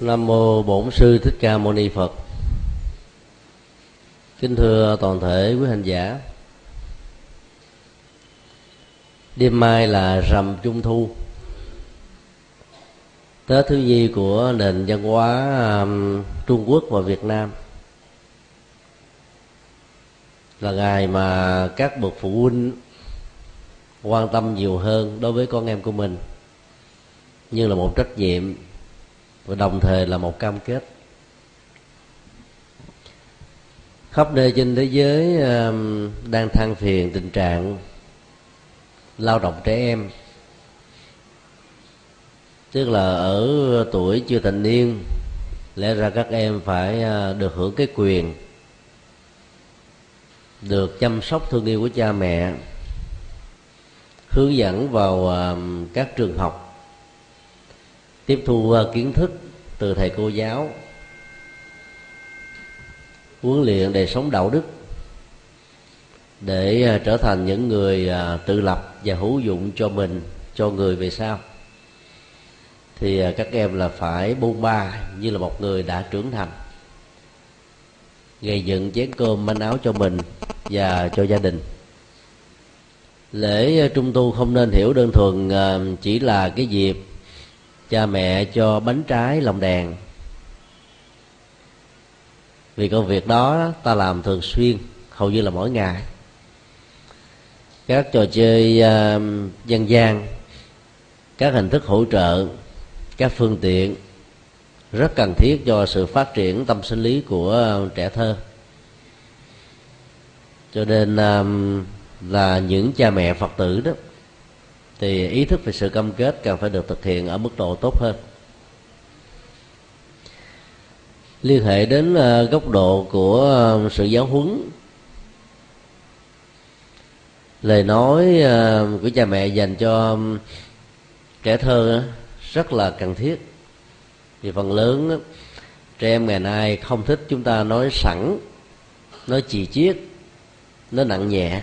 Nam mô Bổn sư Thích Ca Mâu Ni Phật. Kính thưa toàn thể quý hành giả. Đêm mai là rằm Trung thu. Tết thứ nhi của nền văn hóa um, Trung Quốc và Việt Nam. Là ngày mà các bậc phụ huynh quan tâm nhiều hơn đối với con em của mình như là một trách nhiệm và đồng thời là một cam kết. Khắp nơi trên thế giới đang than phiền tình trạng lao động trẻ em. Tức là ở tuổi chưa thành niên, lẽ ra các em phải ờ, được hưởng cái quyền được chăm sóc thương yêu của cha mẹ, hướng dẫn vào các trường học, tiếp thu ờ, kiến thức từ thầy cô giáo. Huấn luyện đời sống đạo đức, để à, trở thành những người à, tự lập và hữu dụng cho mình, cho người về sau. Thì à, các em là phải bôn ba như là một người đã trưởng thành. Gây dựng chén cơm manh áo cho mình và cho gia đình. Lễ trung tu không nên hiểu đơn thuần chỉ là cái dịp cha mẹ cho bánh trái lòng đèn. Vì công việc đó ta làm thường xuyên hầu như là mỗi ngày. Các trò chơi uh, dân gian các hình thức hỗ trợ các phương tiện rất cần thiết cho sự phát triển tâm sinh lý của trẻ thơ. Cho nên um, là những cha mẹ phật tử đó thì ý thức về sự cam kết cần phải được thực hiện ở mức độ tốt hơn. Liên hệ đến ờ, góc độ của ờ, sự giáo huấn. Lời nói ờ, của cha mẹ dành cho trẻ thơ rất là cần thiết. Vì phần lớn trẻ em ngày nay không thích chúng ta nói sẵn, nói chì chiết, nói nặng nhẹ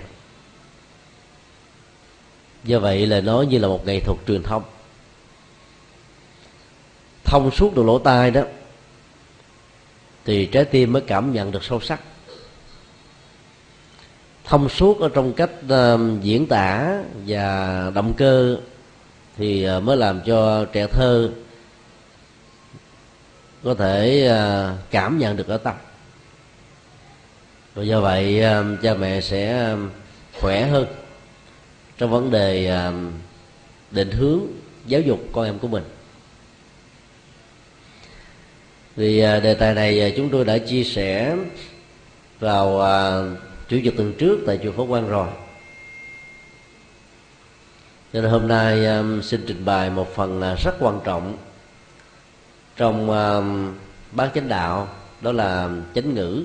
do vậy là nó như là một nghệ thuật truyền thông. Thông suốt được lỗ tai đó thì trái tim mới cảm nhận được sâu sắc. Thông suốt ở trong cách uh, diễn tả và động cơ thì uh, mới làm cho trẻ thơ có thể uh, cảm nhận được ở tâm. Và do vậy uh, cha mẹ sẽ khỏe hơn trong vấn đề à, định hướng giáo dục con em của mình. Vì à, đề tài này à, chúng tôi đã chia sẻ vào chủ nhật tuần trước tại chùa Phổ Quang rồi. Cho nên hôm nay xin trình bày một phần rất quan trọng trong bán chánh đạo, đó là chánh ngữ,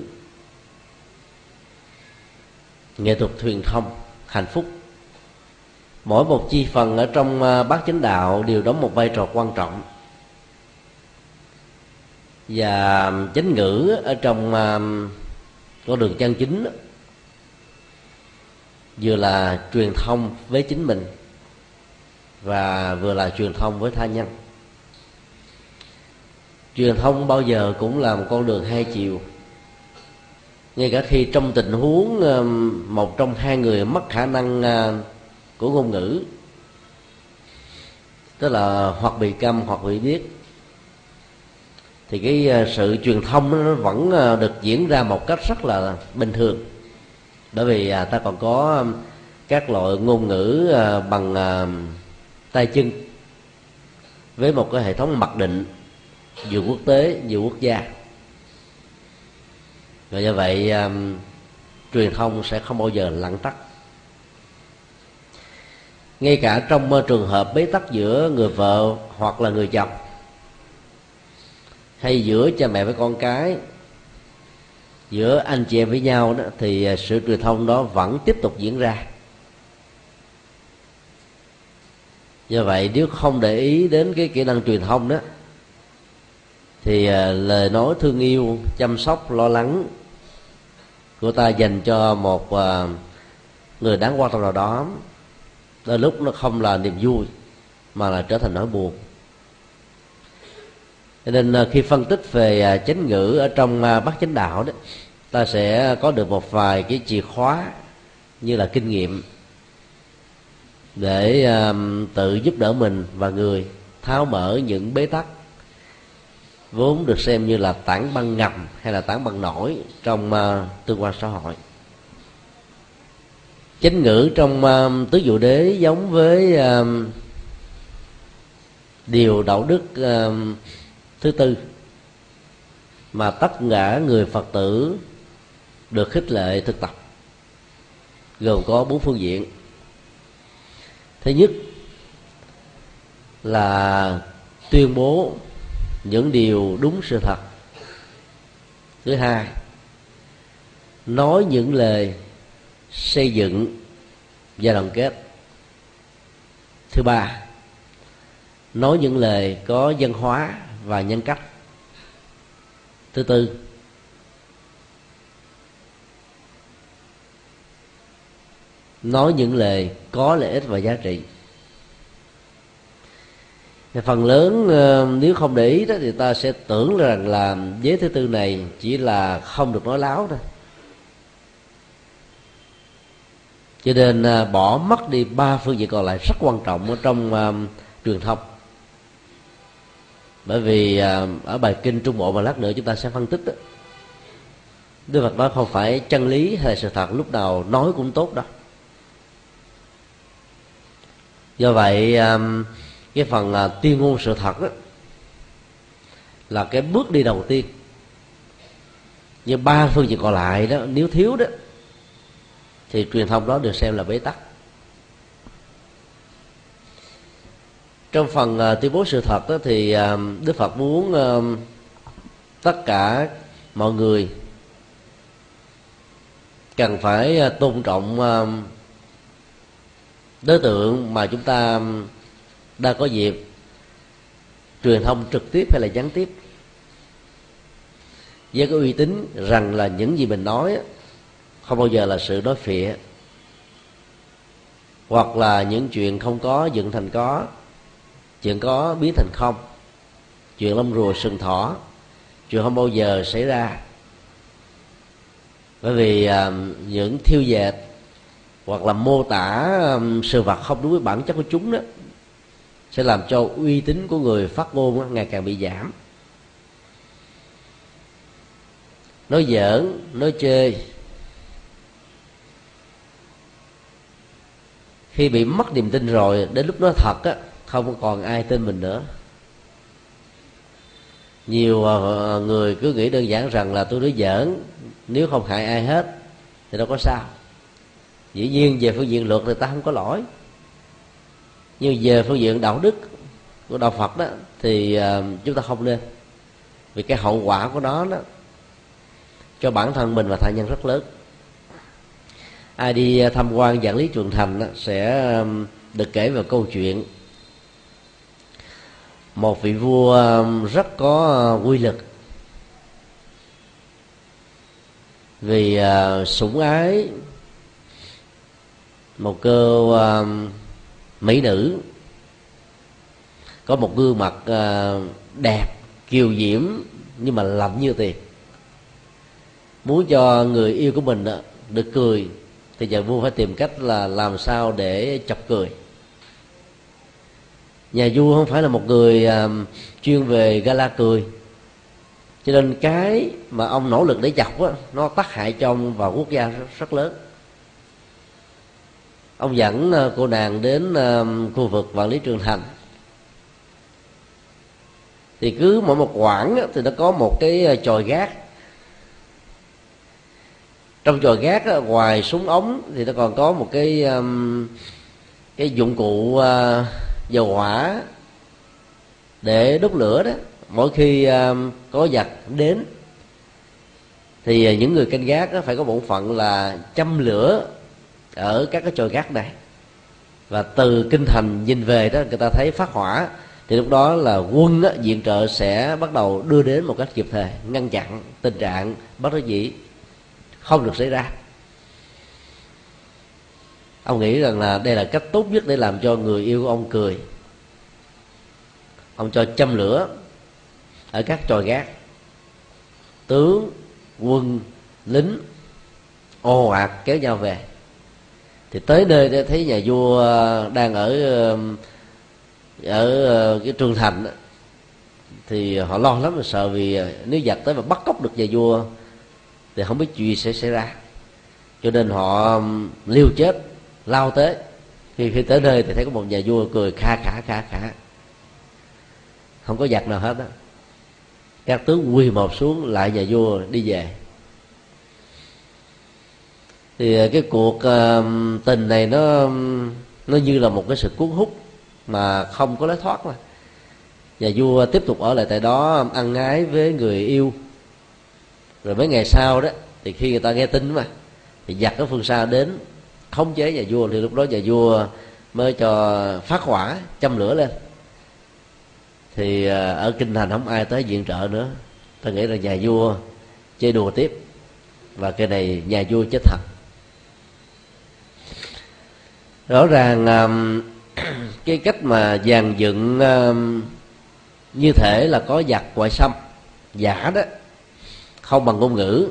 nghệ thuật truyền thông, hạnh phúc mỗi một chi phần ở trong à, bát chánh đạo đều đóng một vai trò quan trọng. Và chánh ngữ ở trong à, con đường chân chính vừa là truyền thông với chính mình và vừa là truyền thông với tha nhân. Truyền thông bao giờ cũng là một con đường hai chiều. Ngay cả khi trong tình huống à, một trong hai người mất khả năng của ngôn ngữ. Tức là hoặc bị câm hoặc bị điếc, thì cái ờ, sự truyền thông nó vẫn ờ, được diễn ra một cách rất là bình thường. Bởi vì à, ta còn có các loại ngôn ngữ ờ, bằng tay chân với một cái hệ thống mặc định nhiều quốc tế nhiều quốc gia. Và do vậy truyền thông sẽ không bao giờ lặng tắt ngay cả trong trường hợp bế tắc giữa người vợ hoặc là người chồng. Hay giữa cha mẹ với con cái. Giữa anh chị em với nhau đó, thì à, sự truyền thông đó vẫn tiếp tục diễn ra. Do vậy, nếu không để ý đến cái kỹ năng truyền thông đó, thì à, lời nói thương yêu, chăm sóc, lo lắng của ta dành cho một à, người đáng quan tâm nào đó đôi lúc nó không là niềm vui, mà là trở thành nỗi buồn. Cho nên à, khi phân tích về à, chánh ngữ ở trong à, bát chánh đạo đó, ta sẽ có được một vài cái chìa khóa như là kinh nghiệm để tự giúp đỡ mình và người tháo mở những bế tắc vốn được xem như là tảng băng ngầm hay là tảng băng nổi trong tương quan xã hội chánh ngữ trong um, tứ dụ đế giống với um, điều đạo đức um, thứ tư. Mà tất cả người phật tử được khích lệ thực tập, gồm có bốn phương diện. Thứ nhất là tuyên bố những điều đúng sự thật. Thứ hai, nói những lời xây dựng và đoàn kết. Thứ ba, nói những lời có văn hóa và nhân cách. Thứ tư, nói những lời có lợi ích và giá trị. Phần lớn ờ, nếu không để ý đó, thì ta sẽ tưởng rằng là giới thứ tư này chỉ là không được nói láo thôi. Cho nên à, bỏ mất đi ba phương diện còn lại rất quan trọng ở trong uh, truyền thông. Bởi vì uh, ở bài kinh trung bộ mà lát nữa chúng ta sẽ phân tích đó, Đức Phật nói không phải chân lý hay là sự thật lúc nào nói cũng tốt đâu do vậy à, cái phần uh, tuyên ngôn sự thật đó là cái bước đi đầu tiên. Nhưng ba phương diện còn lại đó nếu thiếu đó thì truyền thông đó được xem là bế tắc. Trong phần uh, tuyên bố sự thật đó, thì uh, đức phật muốn uh, tất cả mọi người cần phải uh, tôn trọng uh, đối tượng mà chúng ta đang có dịp truyền thông trực tiếp hay là gián tiếp. Với cái uy tín rằng là những gì mình nói không bao giờ là sự đối phịa. Hoặc là những chuyện không có dựng thành có. Chuyện có biến thành không. Chuyện lông rùa sừng thỏ. Chuyện không bao giờ xảy ra. Bởi vì uh, những thiêu dệt hoặc là mô tả um, sự vật không đúng với bản chất của chúng đó sẽ làm cho uy tín của người phát ngôn ngày càng bị giảm. Nói giỡn nói chơi khi bị mất niềm tin rồi, đến lúc nó thật á, không còn ai tin mình nữa. Nhiều ờ, người cứ nghĩ đơn giản rằng là tôi nói giỡn, nếu không hại ai hết, thì đâu có sao. Dĩ nhiên về phương diện luật thì ta không có lỗi. Nhưng về phương diện đạo đức của đạo phật đó, thì ờ, chúng ta không nên. Vì cái hậu quả của nó đó, cho bản thân mình và tha nhân rất lớn ai đi à, tham quan giảng lý trường thành sẽ được kể về câu chuyện. Một vị vua rất có à, quy lực. Vì à, sủng ái, một cô mỹ nữ. Có một gương mặt đẹp, kiều diễm, nhưng mà lạnh như tiền muốn cho người yêu của mình được cười thì nhà vua phải tìm cách là làm sao để chọc cười. Nhà vua không phải là một người um, chuyên về gala cười. Cho nên cái mà ông nỗ lực để chọc á nó tác hại cho ông và quốc gia rất, rất lớn. Ông dẫn uh, cô nàng đến uh, khu vực vạn lý trường thành. Thì cứ mỗi một quãng á, thì nó có một cái chòi gác trong chòi gác á, ngoài súng ống thì nó còn có một cái um, cái dụng cụ uh, dầu hỏa để đốt lửa đó. Mỗi khi um, có giặc đến thì uh, những người canh gác đó phải có bổn phận là châm lửa ở các cái chòi gác này. Và từ kinh thành nhìn về đó người ta thấy phát hỏa. Thì lúc đó là quân á, viện trợ sẽ bắt đầu đưa đến một cách kịp thời ngăn chặn tình trạng bất đắc dĩ không được xảy ra. Ông nghĩ rằng là đây là cách tốt nhất để làm cho người yêu của ông cười. Ông cho châm lửa ở các tròi gác. Tướng, quân, lính ồ ạt kéo nhau về. Thì tới nơi thấy nhà vua đang ở ở ờ, cái trường thành thì họ lo lắm, sợ vì ờ, nếu giặc tới và bắt cóc được nhà vua thì không biết chuyện sẽ xảy ra. Cho nên họ um, liêu chết lao tới. Khi khi tới nơi thì thấy có một nhà vua cười kha khả kha khả. Không có giặc nào hết á. Các tướng quỳ một xuống lại nhà vua đi về. Thì uh, cái cuộc uh, tình này nó um, nó như là một cái sự cuốn hút mà không có lối thoát mà. Nhà vua tiếp tục ở lại tại đó ăn ái với người yêu rồi mấy ngày sau đó, thì khi người ta nghe tin mà, thì giặc ở phương xa đến, khống chế nhà vua. Thì lúc đó nhà vua mới cho phát hỏa, châm lửa lên. Thì à, ở kinh thành không ai tới viện trợ nữa. Tôi nghĩ là nhà vua chơi đùa tiếp. Và cái này nhà vua chết thật. Rõ ràng à, cái cách mà dàn dựng à, như thể là có giặc ngoại xâm, giả đó không bằng ngôn ngữ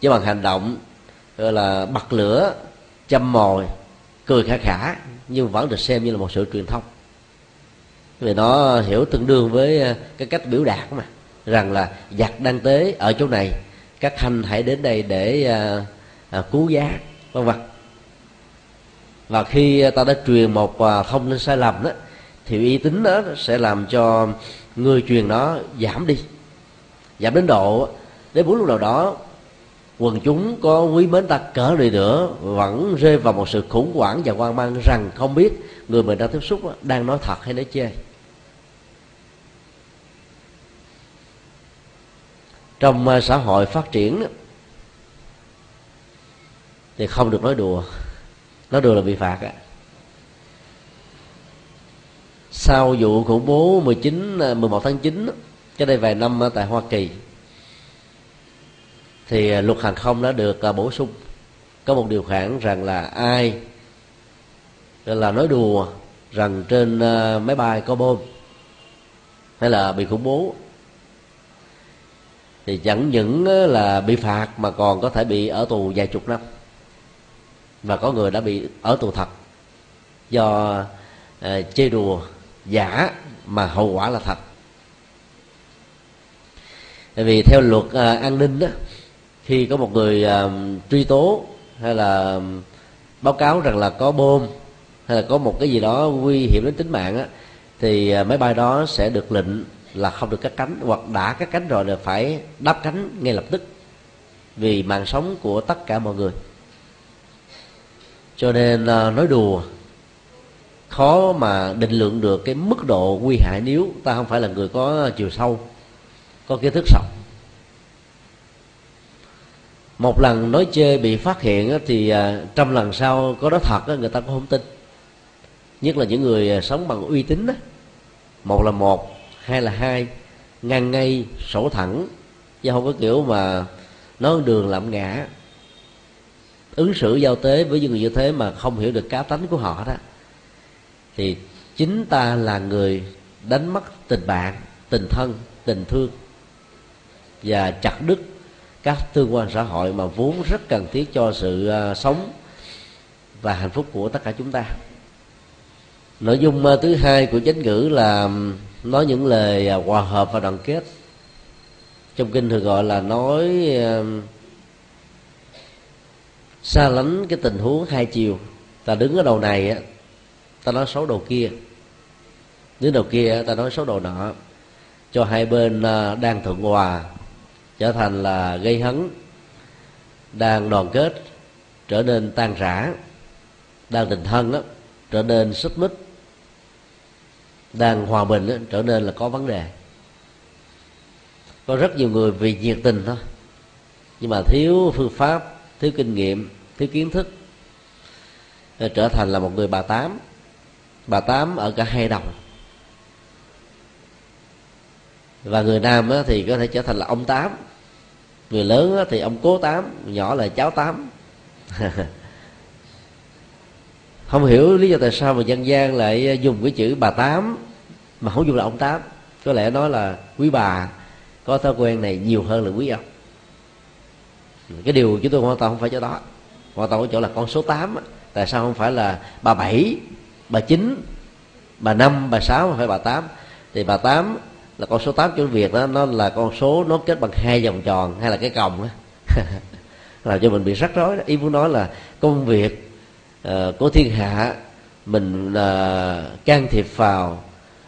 chứ bằng hành động gọi là bật lửa châm mồi cười khả khả nhưng vẫn được xem như là một sự truyền thông. Vì nó hiểu tương đương với ờ, cái cách biểu đạt mà rằng là giặc đang tới ở chỗ này các thanh hãy đến đây để à, à, cứu giá vân vân. Và khi ta đã truyền một à, thông tin sai lầm đó thì uy tín đó sẽ làm cho người truyền nó giảm đi giảm đến độ đến một lúc nào đó, quần chúng có quý mến ta cỡ đi nữa, vẫn rơi vào một sự khủng hoảng và hoang mang rằng không biết người mình đang tiếp xúc đang nói thật hay nói chê. Trong à, xã hội phát triển thì không được nói đùa. Nói đùa là bị phạt á. Sau vụ khủng bố 19 11 à, tháng 9 cho đây vài năm tại Hoa Kỳ thì à, luật hàng không đã được à, bổ sung. Có một điều khoản rằng là ai là nói đùa rằng trên à, máy bay có bom hay là bị khủng bố thì chẳng những là bị phạt mà còn có thể bị ở tù vài chục năm. Và có người đã bị ở tù thật do uh, chê đùa giả mà hậu quả là thật. Tại vì theo luật uh, an ninh đó khi có một người uh, truy tố hay là báo cáo rằng là có bom hay là có một cái gì đó nguy hiểm đến tính mạng á thì à, máy bay đó sẽ được lệnh là không được cắt cánh hoặc đã cắt cánh rồi là phải đáp cánh ngay lập tức vì mạng sống của tất cả mọi người. Cho nên à, nói đùa khó mà định lượng được cái mức độ nguy hại nếu ta không phải là người có chiều sâu có kiến thức rộng một lần nói chơi bị phát hiện thì à, trăm lần sau có đó thật người ta cũng không tin. Nhất là những người à, sống bằng uy tín một là một, hai là hai, ngang ngay, sổ thẳng, chứ không có kiểu mà nói đường lạm ngã. Ứng xử giao tế với những người như thế mà không hiểu được cá tánh của họ đó, thì chính ta là người đánh mất tình bạn, tình thân, tình thương và chặt đứt các tương quan xã hội mà vốn rất cần thiết cho sự ờ, sống và hạnh phúc của tất cả chúng ta. Nội dung ờ, thứ hai của chánh ngữ là nói những lời ờ, hòa hợp và đoàn kết. Trong kinh thường gọi là nói xa lánh cái tình huống hai chiều. Ta đứng ở đầu này á, ta nói xấu đầu kia. Đứng đầu kia ta nói xấu đầu nọ. Cho hai bên đang thuận hòa trở thành là gây hấn đang đoàn kết trở nên tan rã đang tình thân đó trở nên xích mích đang hòa bình đó, trở nên là có vấn đề. Có rất nhiều người vì nhiệt tình thôi nhưng mà thiếu phương pháp thiếu kinh nghiệm thiếu kiến thức trở thành là một người bà tám. Bà tám ở cả hai đồng và người nam thì có thể trở thành là ông tám. Người lớn thì ông cố tám nhỏ là cháu tám. Không hiểu lý do tại sao mà dân gian lại dùng cái chữ bà tám, mà không dùng là ông tám. Có lẽ nói là quý bà có thói quen này nhiều hơn là quý ông. Cái điều chúng tôi hoàn toàn không phải chỗ đó. Hoàn toàn ở chỗ là con số 8 tại sao không phải là bà bảy, bà chín, bà năm, bà sáu mà phải bà tám? Thì bà tám là con số 8 chữ việt đó nó là con số nó kết bằng hai vòng tròn hay là cái còng đó làm cho mình bị rắc rối ý muốn nói là công việc uh, của thiên hạ mình uh, can thiệp vào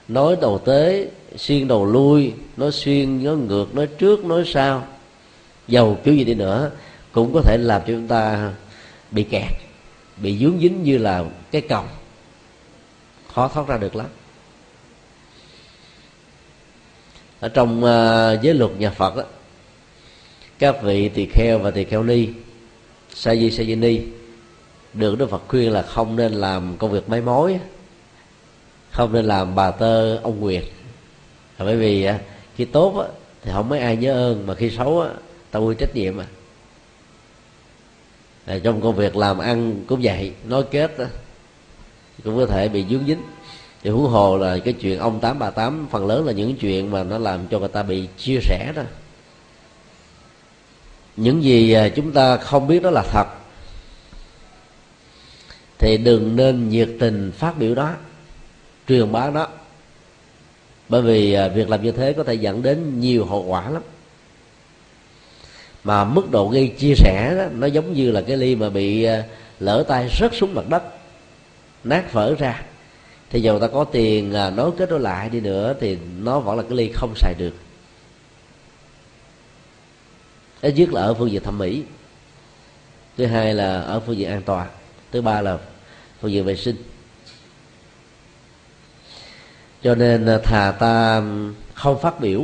nói đầu tế xuyên đầu lui nói xuyên nói ngược nói trước nói sau dầu kiểu gì đi nữa cũng có thể làm cho chúng ta bị kẹt bị dướng dính như là cái còng. Khó thoát ra được lắm. Ở trong uh, giới luật nhà Phật đó, các vị tỳ kheo và tỳ kheo ni sa di sa di ni được Đức Phật khuyên là không nên làm công việc máy mối không nên làm bà tơ ông nguyệt bởi vì ờ, khi tốt thì không mấy ai nhớ ơn mà khi xấu ta quy trách nhiệm à. trong công việc làm ăn cũng vậy nói kết cũng có thể bị dướng dính thì huống hồ là cái chuyện ông tám bà tám, phần lớn là những chuyện mà nó làm cho người ta bị chia sẻ đó. Những gì à, chúng ta không biết đó là thật. Thì đừng nên nhiệt tình phát biểu đó, truyền bá đó bởi vì à, việc làm như thế có thể dẫn đến nhiều hậu quả lắm. Mà mức độ gây chia sẻ đó, nó giống như là cái ly mà bị à, lỡ tay rớt xuống mặt đất, nát vỡ ra thì dù ta có tiền nối kết nối lại đi nữa thì nó vẫn là cái ly không xài được. Ít nhất là ở phương diện thẩm mỹ. Thứ hai là ở phương diện an toàn. Thứ ba là phương diện vệ sinh. Cho nên à, thà ta không phát biểu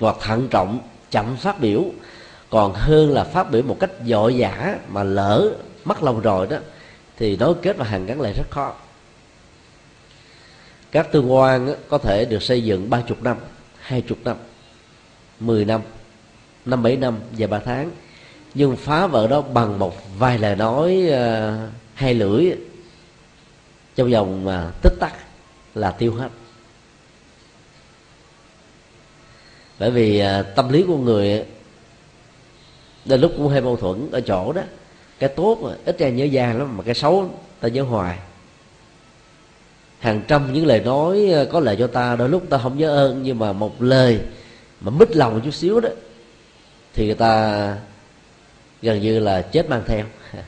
hoặc thận trọng, chậm phát biểu, còn hơn là phát biểu một cách dội dã mà lỡ mất lòng rồi đó, thì nối kết và hàn gắn lại rất khó các tương quan có thể được xây dựng ba chục năm hai chục năm mười năm năm bảy năm và ba tháng. Nhưng phá vỡ đó bằng một vài lời nói ờ, uh, hai lưỡi trong vòng mà uh, tích tắc là tiêu hết. Bởi vì uh, tâm lý của người đôi lúc cũng hơi mâu thuẫn ở chỗ đó. Cái tốt ít ra nhớ dài lắm mà cái xấu ta nhớ hoài hàng trăm những lời nói ờ, có lợi cho ta, đôi lúc ta không nhớ ơn, nhưng mà một lời mà mít lòng một chút xíu đó, thì người ta gần như là chết mang theo.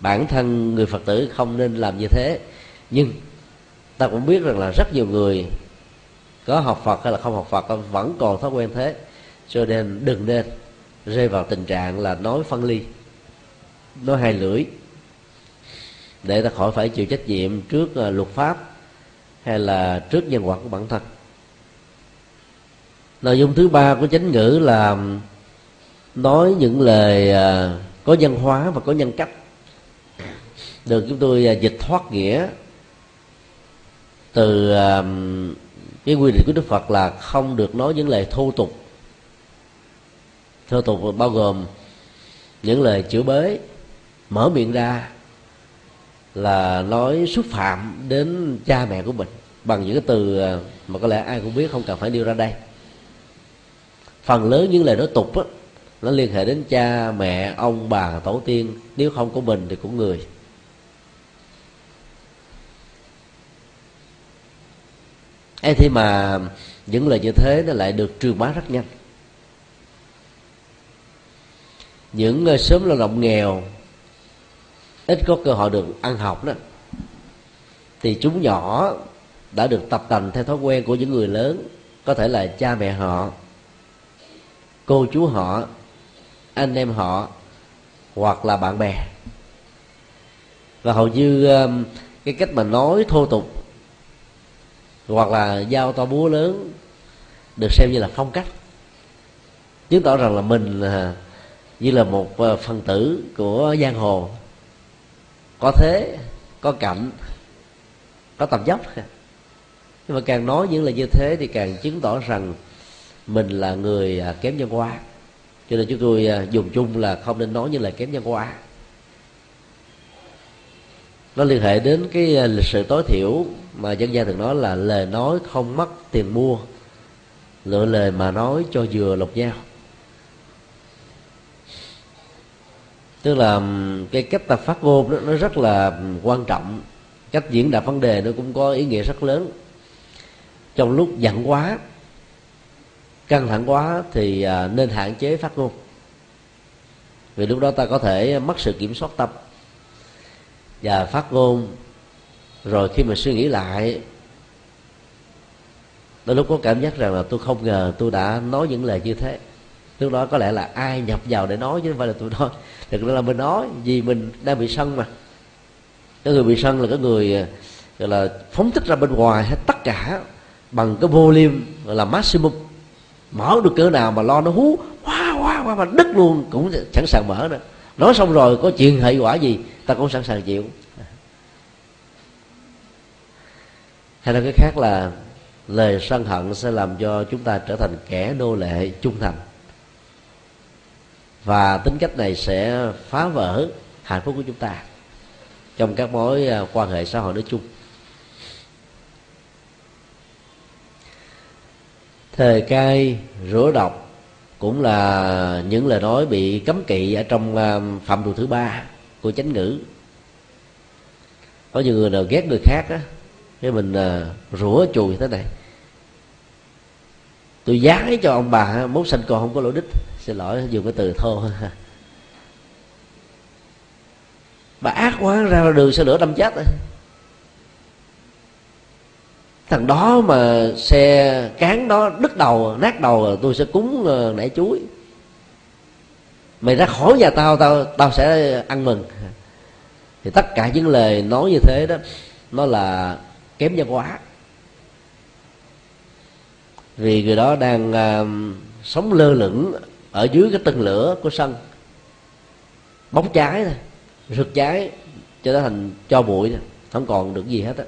Bản thân người phật tử không nên làm như thế, nhưng ta cũng biết rằng là rất nhiều người có học phật hay là không học phật vẫn còn thói quen thế. Cho nên đừng nên rơi vào tình trạng là nói phân ly, nói hai lưỡi để ta khỏi phải chịu trách nhiệm trước ờ, luật pháp hay là trước nhân quả của bản thân. Nội dung thứ ba của chánh ngữ là nói những lời ờ, có nhân hóa và có nhân cách. Được chúng tôi ờ, dịch thoát nghĩa từ cái quy định của đức phật là không được nói những lời thô tục. Thô tục bao gồm những lời chửi bới, mở miệng ra là nói xúc phạm đến cha mẹ của mình bằng những cái từ à, mà có lẽ ai cũng biết, không cần phải đưa ra đây. Phần lớn những lời nói tục á, nó liên hệ đến cha mẹ, ông, bà, tổ tiên, nếu không có mình thì cũng người. Ấy thế mà những lời như thế nó lại được truyền bá rất nhanh. Những à, sớm lao động nghèo ít có cơ hội được ăn học đó. Thì chúng nhỏ đã được tập tành theo thói quen của những người lớn, có thể là cha mẹ họ, cô chú họ, anh em họ, hoặc là bạn bè. Và hầu như um, cái cách mà nói thô tục hoặc là giao to búa lớn được xem như là phong cách. Chứng tỏ rằng là mình như là một uh, phần tử của giang hồ có thế, có cạnh có tầm dốc nhưng mà càng nói những lời như thế thì càng chứng tỏ rằng mình là người à, kém nhân hóa. Cho nên chúng tôi à, dùng chung là không nên nói những lời kém nhân hóa. Nó liên hệ đến cái à, lịch sử tối thiểu mà dân gian thường nói là lời nói không mất tiền mua, lựa lời mà nói cho vừa lục nhau. Tức là cái cách ta phát ngôn đó, nó rất là quan trọng. Cách diễn đạt vấn đề nó cũng có ý nghĩa rất lớn. Trong lúc giận quá căng thẳng quá thì à, nên hạn chế phát ngôn. Vì lúc đó ta có thể mất sự kiểm soát tâm và phát ngôn. Rồi khi mà suy nghĩ lại đôi lúc có cảm giác rằng là tôi không ngờ tôi đã nói những lời như thế lúc đó có lẽ là ai nhập vào để nói chứ không phải là tôi nói thực ra là mình nói vì mình đang bị sân mà. Cái người bị sân là cái người à, gọi là phóng thích ra bên ngoài hết tất cả bằng cái volume gọi là maximum. Mở được cỡ nào mà lo nó hú quá quá quá mà đứt luôn, cũng sẵn sàng mở nữa. Nói xong rồi có chuyện hệ quả gì, ta cũng sẵn sàng chịu. Hay là cái khác là, lời sân hận sẽ làm cho chúng ta trở thành kẻ nô lệ trung thành và tính cách này sẽ phá vỡ hạnh phúc của chúng ta trong các mối à, quan hệ xã hội nói chung. Thề cai rửa độc cũng là những lời nói bị cấm kỵ ở trong à, phạm trù thứ ba của chánh ngữ. Có nhiều người nào ghét người khác á, cái mình à, rửa rủa chùi thế này. Tôi dán cho ông bà mốt sanh con không có lỗi đích xin lỗi dùng cái từ thô. Bà ác quá ra đường xe lửa đâm chết rồi. Thằng đó mà xe cán đó đứt đầu nát đầu tôi sẽ cúng ờ, nảy chuối. Mày ra khỏi nhà tao tao tao sẽ ăn mừng. Thì tất cả những lời nói như thế đó nó là kém văn hóa. Vì người đó đang uh, sống lơ lửng ở dưới cái tân lửa của sân. Bóng cháy thôi rực cháy cho nó thành cho bụi thôi không còn được gì hết á.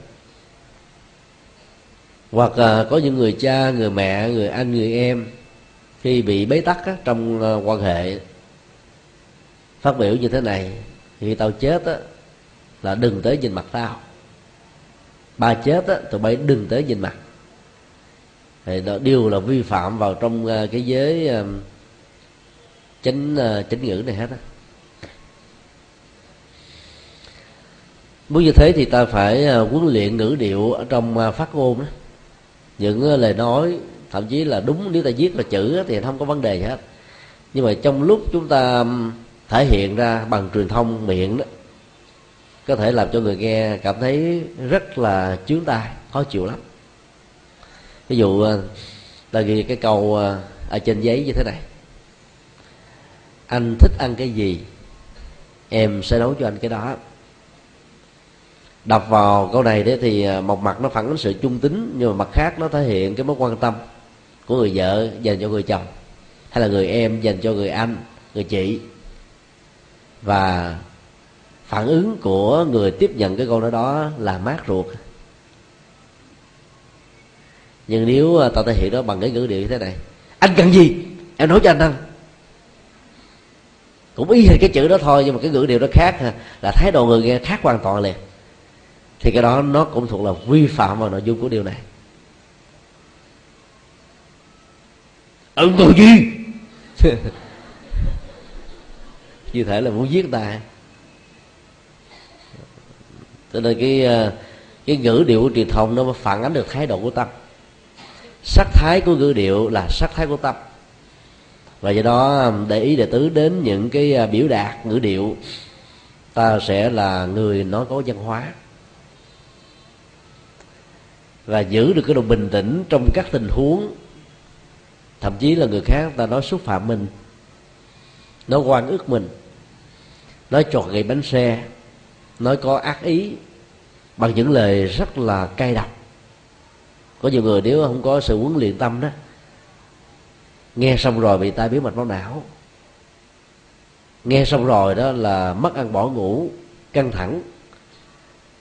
Hoặc à, có những người cha người mẹ người anh người em khi bị bế tắc á, trong à, quan hệ phát biểu như thế này khi tao chết á, là đừng tới nhìn mặt tao. Ba chết á, tụi bay đừng tới nhìn mặt. Thì đó đều là vi phạm vào trong à, cái giới à, chính ờ, chính ngữ này hết á. Muốn như thế thì ta phải ờ, huấn luyện ngữ điệu ở trong ờ, phát ngôn đó. Những lời nói, thậm chí là đúng nếu ta viết là chữ thì không có vấn đề gì hết. Nhưng mà trong lúc chúng ta thể hiện ra bằng truyền thông miệng đó, có thể làm cho người nghe cảm thấy rất là chướng tai, khó chịu lắm. Ví dụ ta ghi cái câu ở trên giấy như thế này anh thích ăn cái gì, em sẽ nấu cho anh cái đó. Đọc vào câu này đấy thì à, một mặt nó phản ánh sự trung tính, nhưng mà mặt khác nó thể hiện cái mối quan tâm của người vợ dành cho người chồng, hay là người em dành cho người anh, người chị. Và phản ứng của người tiếp nhận cái câu nói đó là mát ruột. Nhưng nếu à, ta thể hiện đó bằng cái ngữ điệu như thế này, anh cần gì? Em nói cho anh ăn cũng y hệt cái chữ đó thôi, nhưng mà cái ngữ điệu nó khác là thái độ người nghe khác hoàn toàn liền. Thì cái đó nó cũng thuộc là vi phạm vào nội dung của điều này. Ưng tôi gì như thể là muốn giết ta. Cho nên cái ờ, cái ngữ điệu của truyền thông nó phản ánh được thái độ của tâm. Sắc thái của ngữ điệu là sắc thái của tâm và do đó um, để ý đệ tứ đến những cái à, biểu đạt ngữ điệu, ta sẽ là người nói có văn hóa. Và giữ được cái độ bình tĩnh trong các tình huống. Thậm chí là người khác ta nói xúc phạm mình, nói quan ức mình, nói trọt gậy bánh xe, nói có ác ý bằng những lời rất là cay độc. Có nhiều người nếu không có sự huấn luyện tâm đó nghe xong rồi bị tai biến mạch máu não. Nghe xong rồi đó là mất ăn bỏ ngủ, căng thẳng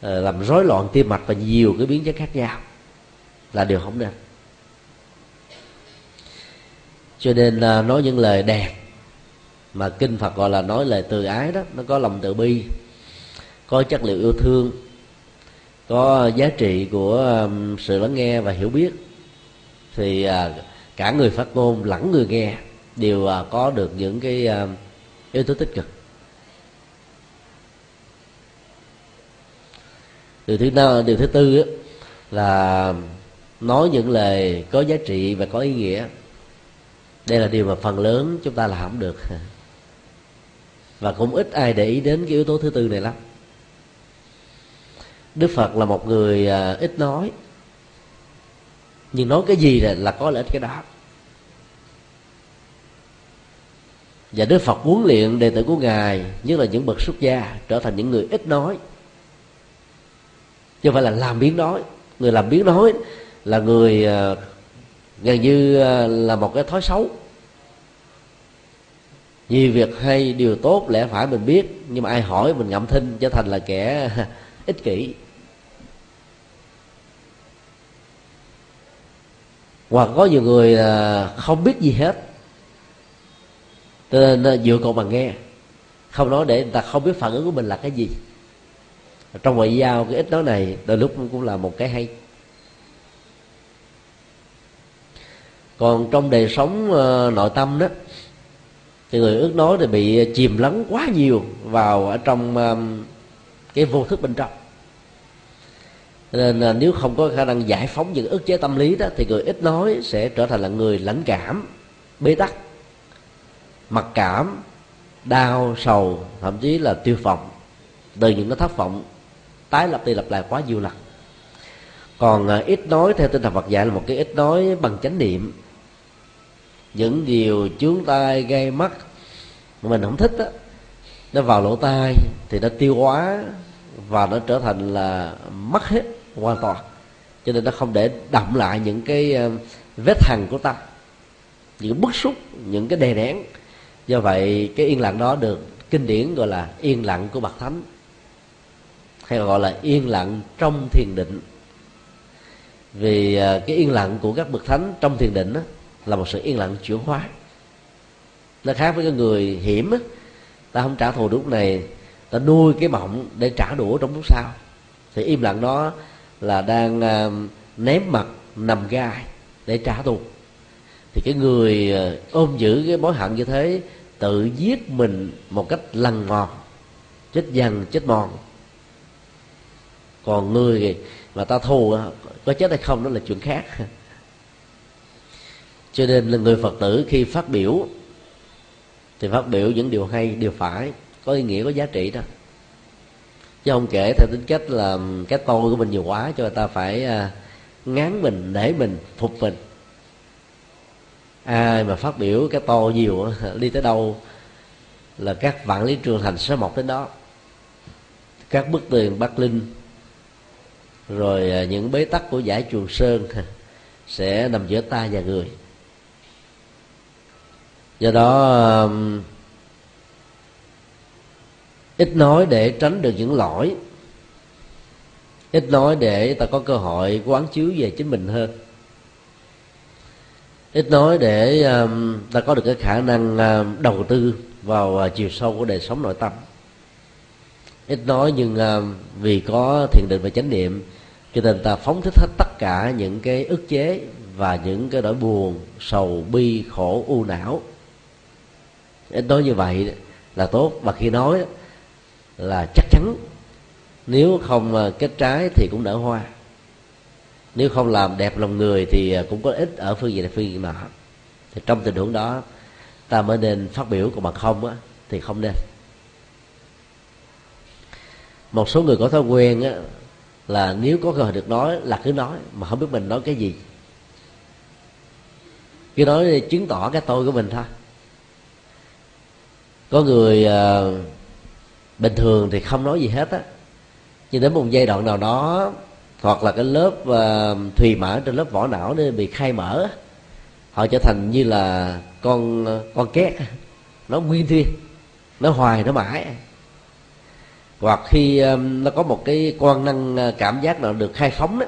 ờ, làm rối loạn tim mạch và nhiều cái biến chất khác nhau là điều không nên. Cho nên là nói những lời đẹp mà kinh phật gọi là nói lời từ ái đó, nó có lòng từ bi, có chất liệu yêu thương, có giá trị của sự lắng nghe và hiểu biết. Thì à, cả người phát ngôn lẫn người nghe đều à, có được những cái à, yếu tố tích cực. Điều thứ năm, điều thứ tư là nói những lời có giá trị và có ý nghĩa. Đây là điều mà phần lớn chúng ta làm không được. Và cũng ít ai để ý đến cái yếu tố thứ tư này lắm. Đức phật là một người à, ít nói nhưng nói cái gì là, là có lợi ích cái đó. Và đức phật huấn luyện đệ tử của ngài nhất là những bậc xuất gia trở thành những người ít nói. Chứ không phải là làm biến nói. Người làm biến nói là người ờ, gần như ờ, là một cái thói xấu. Nhiều việc hay điều tốt lẽ phải mình biết nhưng mà ai hỏi mình ngậm thinh trở thành là kẻ ích kỷ. Hoặc có nhiều người không biết gì hết. Cho nên à, dựa cậu mà nghe. Không nói để người ta không biết phản ứng của mình là cái gì. Trong ngoại giao, cái ít nói này đôi lúc cũng là một cái hay. Còn trong đời sống à, nội tâm đó, thì người ước nói thì bị chìm lắng quá nhiều vào ở trong à, cái vô thức bên trong nên nếu không có khả năng giải phóng những ức chế tâm lý đó thì người ít nói sẽ trở thành là người lãnh cảm bế tắc mặc cảm đau sầu thậm chí là tiêu vọng. Từ những cái thất vọng tái lập, đi lặp lại quá nhiều lần. Còn à, ít nói theo tinh thần Phật dạy là một cái ít nói bằng chánh niệm. Những điều chướng tai gây mắt mà mình không thích đó, nó vào lỗ tai thì nó tiêu hóa và nó trở thành là mất hết hoàn toàn. Cho nên nó không để đậm lại những cái ờ, vết hằn của ta những bức xúc những cái đè nén. Do vậy cái yên lặng đó được kinh điển gọi là yên lặng của bậc thánh hay gọi là yên lặng trong thiền định. Vì ờ, cái yên lặng của các bậc thánh trong thiền định đó, là một sự yên lặng chuyển hóa. Nó khác với cái người hiểm đó, ta không trả thù lúc này ta nuôi cái mộng để trả đũa trong lúc sau. Thì im lặng đó là đang ờ, ném mặt nằm gai để trả thù. Thì cái người ờ, ôm giữ cái mối hận như thế tự giết mình một cách lằn mòn chết dần chết mòn. Còn người mà ta thù ờ, có chết hay không đó là chuyện khác. Cho nên là người phật tử khi phát biểu, thì phát biểu những điều hay, điều phải, có ý nghĩa, có giá trị đó chứ không kể theo tính cách là cái tôi của mình nhiều quá cho người ta phải à, ngán mình để mình, phục mình. Ai mà phát biểu cái to nhiều đi tới đâu là các vạn lý trường thành sẽ mọc đến đó. Các bức tường bắc linh, rồi à, những bế tắc của giải trường sơn sẽ nằm giữa ta và người. Do đó ít nói để tránh được những lỗi. Ít nói để ta có cơ hội quán chiếu về chính mình hơn. Ít nói để um, ta có được cái khả năng um, đầu tư vào uh, chiều sâu của đời sống nội tâm. Ít nói nhưng um, vì có thiền định và chánh niệm cho nên ta phóng thích hết tất cả những cái ức chế và những cái nỗi buồn sầu bi khổ u não. Nói như vậy là tốt. Và khi nói là chắc chắn. Nếu không ờ, kết trái thì cũng nở hoa. Nếu không làm đẹp lòng người thì ờ, cũng có ích ở phương diện này phương diện nọ. Thì trong tình huống đó ta mới nên phát biểu còn bằng không á thì không nên. Một số người có thói quen á là nếu có cơ hội được nói là cứ nói mà không biết mình nói cái gì. Cứ nói ờ, chứng tỏ cái tôi của mình thôi. Có người uh, bình thường thì không nói gì hết á. Nhưng đến một giai đoạn nào đó hoặc là cái lớp uh, thùy mở trên lớp vỏ não nó bị khai mở họ trở thành như là con ờ, con két. Nó nguyên thiên nó hoài nó mãi. Hoặc khi um, nó có một cái quan năng cảm giác nào được khai phóng đó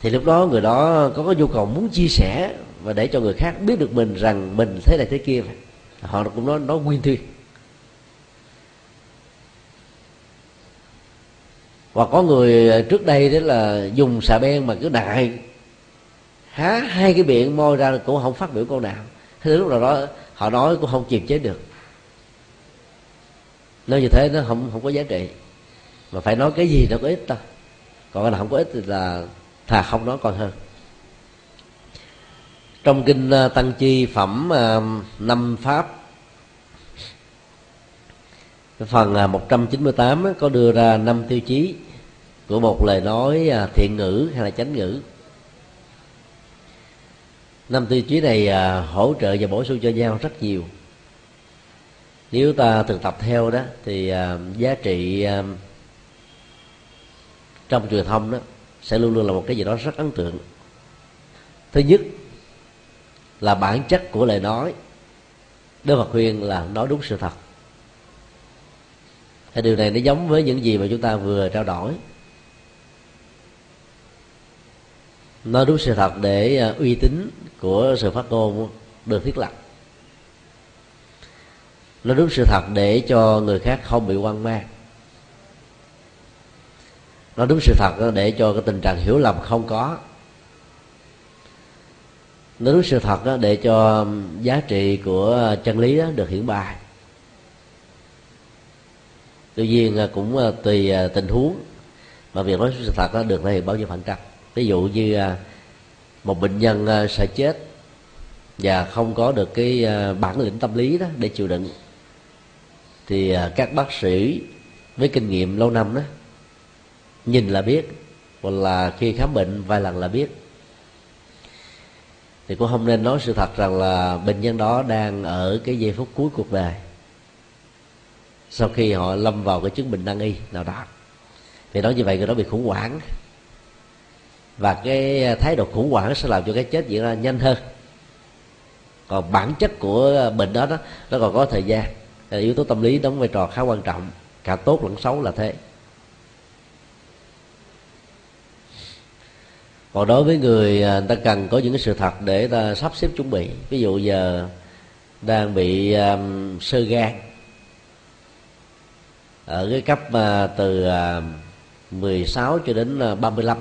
thì lúc đó người đó có cái nhu cầu muốn chia sẻ và để cho người khác biết được mình rằng mình thế này thế kia. Họ cũng nói nói nguyên thuyên hoặc có người ờ, trước đây đó là dùng xà beng mà cứ đại, há hai cái miệng môi ra cũng không phát biểu câu nào. Thế lúc nào đó, họ nói cũng không kiềm chế được. Nói như thế nó không không có giá trị. Mà phải nói cái gì nó có ích ta. Còn cái nào không có ích thì là thà không nói còn hơn. Trong kinh ờ, tăng chi phẩm ờ, năm pháp phần 198 có đưa ra năm tiêu chí của một lời nói à, thiện ngữ hay là chánh ngữ. Năm tiêu chí này à, hỗ trợ và bổ sung cho nhau rất nhiều. Nếu ta thực tập theo đó, thì à, giá trị trong truyền thông đó sẽ luôn luôn là một cái gì đó rất ấn tượng. Thứ nhất là bản chất của lời nói. Đức Phật khuyên là nói đúng sự thật. Thì điều này nó giống với những gì mà chúng ta vừa trao đổi. Nói đúng sự thật để ờ, uy tín của sự phát ngôn được thiết lập. Nói đúng sự thật để cho người khác không bị hoang mang. Nói đúng sự thật để cho cái tình trạng hiểu lầm không có. Nói đúng sự thật để cho giá trị của chân lý được hiển bài. Tuy nhiên ờ, cũng ờ, tùy tình huống mà việc nói sự thật được thể hiện bao nhiêu phần trăm ví dụ như à, một bệnh nhân à, sẽ chết và không có được cái à, bản lĩnh tâm lý đó để chịu đựng, thì các bác sĩ với kinh nghiệm lâu năm đó nhìn là biết hoặc là khi khám bệnh vài lần là biết. Thì cũng không nên nói sự thật rằng là bệnh nhân đó đang ở cái giây phút cuối cuộc đời sau khi họ lâm vào cái chứng bệnh nan y nào đó. Thì nói như vậy người đó bị khủng hoảng và cái à, thái độ khủng hoảng sẽ làm cho cái chết diễn ra nhanh hơn. Còn bản chất của à, bệnh đó đó nó còn có thời gian. Yếu tố tâm lý đóng vai trò khá quan trọng. Cả tốt lẫn xấu là thế. Còn đối với người à, người ta cần có những cái sự thật để ta sắp xếp chuẩn bị. Ví dụ giờ đang bị um, sơ gan. Ở cái cấp uh, từ uh, 16 cho đến uh, 35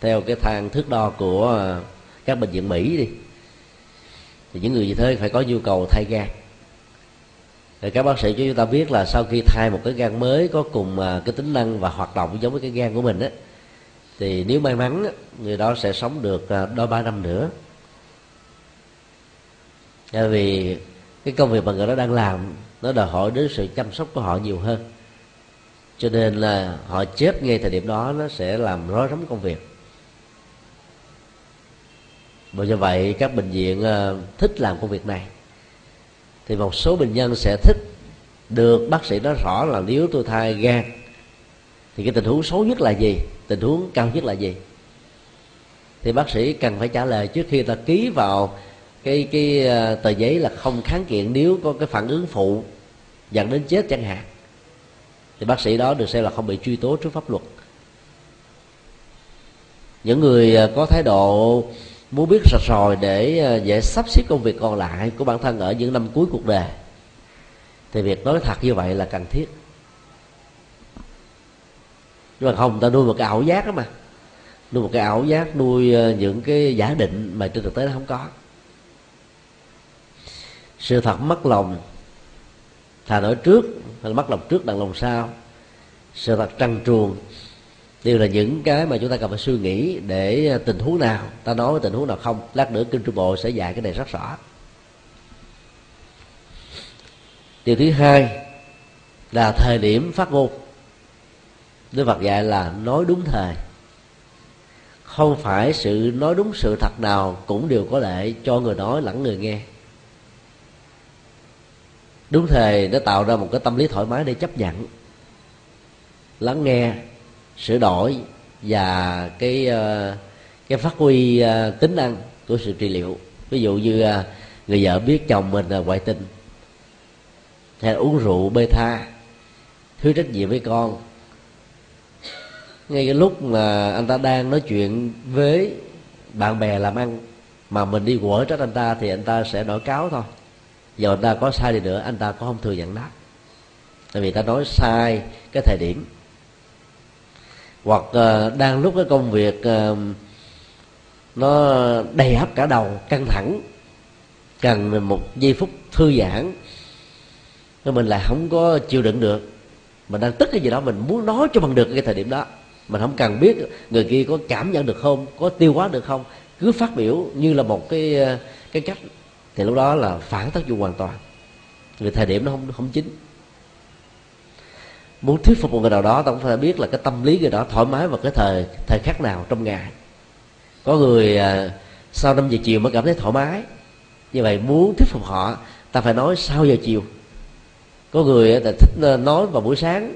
theo cái thang thước đo của ờ, các bệnh viện Mỹ đi, thì những người như thế phải có nhu cầu thay gan. Thì các bác sĩ cho chúng ta biết là sau khi thay một cái gan mới có cùng ờ, cái tính năng và hoạt động giống với cái gan của mình á, thì nếu may mắn người đó sẽ sống được ờ, đôi ba năm nữa. Bởi vì cái công việc mà người đó đang làm, nó đòi hỏi đến sự chăm sóc của họ nhiều hơn. Cho nên là họ chết ngay thời điểm đó, nó sẽ làm rối rắm công việc bởi như vậy, các bệnh viện ờ, thích làm công việc này. Thì một số bệnh nhân sẽ thích được bác sĩ nói rõ là nếu tôi thai gan, thì cái tình huống xấu nhất là gì? Tình huống cao nhất là gì? Thì bác sĩ cần phải trả lời trước khi ta ký vào cái cái ờ, tờ giấy là không kháng kiện nếu có cái phản ứng phụ dẫn đến chết chẳng hạn. Thì bác sĩ đó được xem là không bị truy tố trước pháp luật. Những người ờ, có thái độ muốn biết sạch rồi để ờ, dễ sắp xếp công việc còn lại của bản thân ở những năm cuối cuộc đời. Thì việc nói thật như vậy là cần thiết. Nhưng mà không ta nuôi một cái ảo giác đó mà. Nuôi một cái ảo giác, nuôi ờ, những cái giả định mà trên thực tế nó không có. Sự thật mất lòng, thà nói trước hay mất lòng trước đằng lòng sau, sự thật trăng truồng đều là những cái mà chúng ta cần phải suy nghĩ để à, tình huống nào, ta nói với tình huống nào không, lát nữa kinh trung bộ sẽ dạy cái này rất rõ. Điều thứ hai là thời điểm phát ngôn. Đức Phật dạy là nói đúng thời. Không phải sự nói đúng sự thật nào Cũng đều có lợi cho người nói lẫn người nghe. Đúng thời nó tạo ra một cái tâm lý thoải mái để chấp nhận, Lắng nghe Sửa đổi Và cái ờ, cái phát huy ờ, tính năng của sự trị liệu. Ví dụ như ờ, người vợ biết chồng mình là ngoại tình, hay là uống rượu bê tha, thiếu trách nhiệm với con. Ngay cái lúc mà anh ta đang nói chuyện với bạn bè làm ăn mà mình đi quở trách anh ta thì anh ta sẽ nổi cáo thôi. Giờ anh ta có sai đi nữa, anh ta cũng không thừa nhận đó. Tại vì ta nói sai cái thời điểm hoặc uh, đang lúc cái công việc uh, nó đầy áp cả đầu căng thẳng cần một giây phút thư giãn nhưng mình lại không có chịu đựng được. Mình đang tức cái gì đó mình muốn nói cho bằng được cái thời điểm đó. Mình không cần biết người kia có cảm nhận được không có tiêu hóa được không. Cứ phát biểu như là một cái ờ, cái cách. Thì lúc đó là phản tác dụng hoàn toàn. Vì thời điểm nó không không chính muốn thuyết phục một người nào đó ta cũng phải biết là cái tâm lý người đó thoải mái vào cái thời thời khắc nào trong ngày. Có người à, sau năm giờ chiều mới cảm thấy thoải mái. Như vậy muốn thuyết phục họ ta phải nói sau giờ chiều. Có người à, ta thích à, nói vào buổi sáng.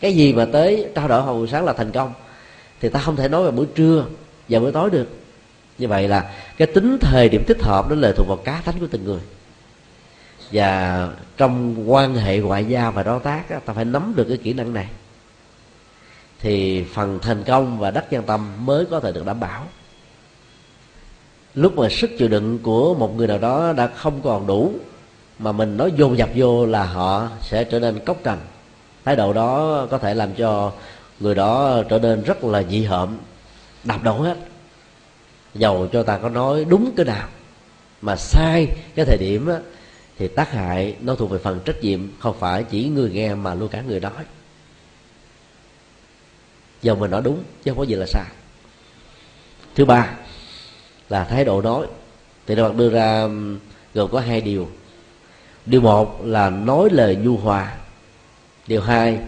Cái gì mà tới trao đổi vào buổi sáng là thành công. Thì ta không thể nói vào buổi trưa và buổi tối được. Như vậy là cái tính thời điểm thích hợp nó lệ thuộc vào cá tánh của từng người và trong quan hệ ngoại giao và đối tác ta phải nắm được cái kỹ năng này. Thì phần thành công và đất dân tâm mới có thể được đảm bảo. Lúc mà sức chịu đựng của một người nào đó đã không còn đủ mà mình nói dồn dập vô là họ sẽ trở nên cốc cành thái độ đó có thể làm cho người đó trở nên rất là dị hợm đạp đổ hết. Dầu cho ta có nói đúng cái nào mà sai cái thời điểm á, thì tác hại nó thuộc về phần trách nhiệm, không phải chỉ người nghe mà luôn cả người nói. Giờ mình nói đúng, chứ không có gì là sai. Thứ ba là thái độ nói. Thì Đức Phật đưa ra gồm có hai điều. Điều một là nói lời nhu hòa. Điều hai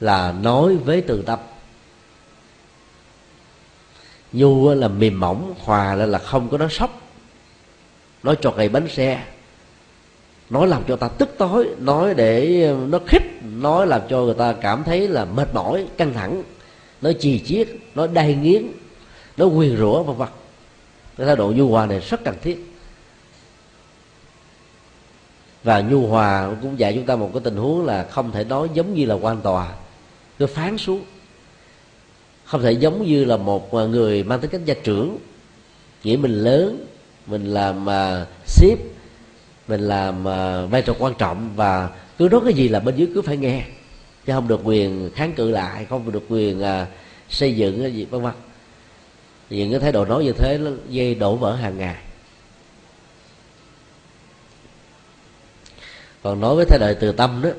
là nói với từ tâm. Nhu là mềm mỏng, hòa là là không có nói sốc. Nói cho gầy bánh xe nói làm cho ta tức tối nói để nó khích nói làm cho người ta cảm thấy là mệt mỏi căng thẳng. Nói chì chiết nói đai nghiến nói quyền rủa vân vân. Cái thái độ nhu hòa này rất cần thiết. Và nhu hòa cũng dạy chúng ta một cái tình huống là không thể nói giống như là quan tòa. Cứ phán xuống. Không thể giống như là một người mang tính cách gia trưởng. Nghĩa mình lớn mình làm à, uh, ship mình làm à, vai trò quan trọng và cứ nói cái gì là bên dưới cứ phải nghe. Chứ không được quyền kháng cự lại, không được quyền à, xây dựng cái gì, vân vân. Những cái thái độ nói như thế nó dây đổ vỡ hàng ngày. Còn nói với thái độ từ tâm đó,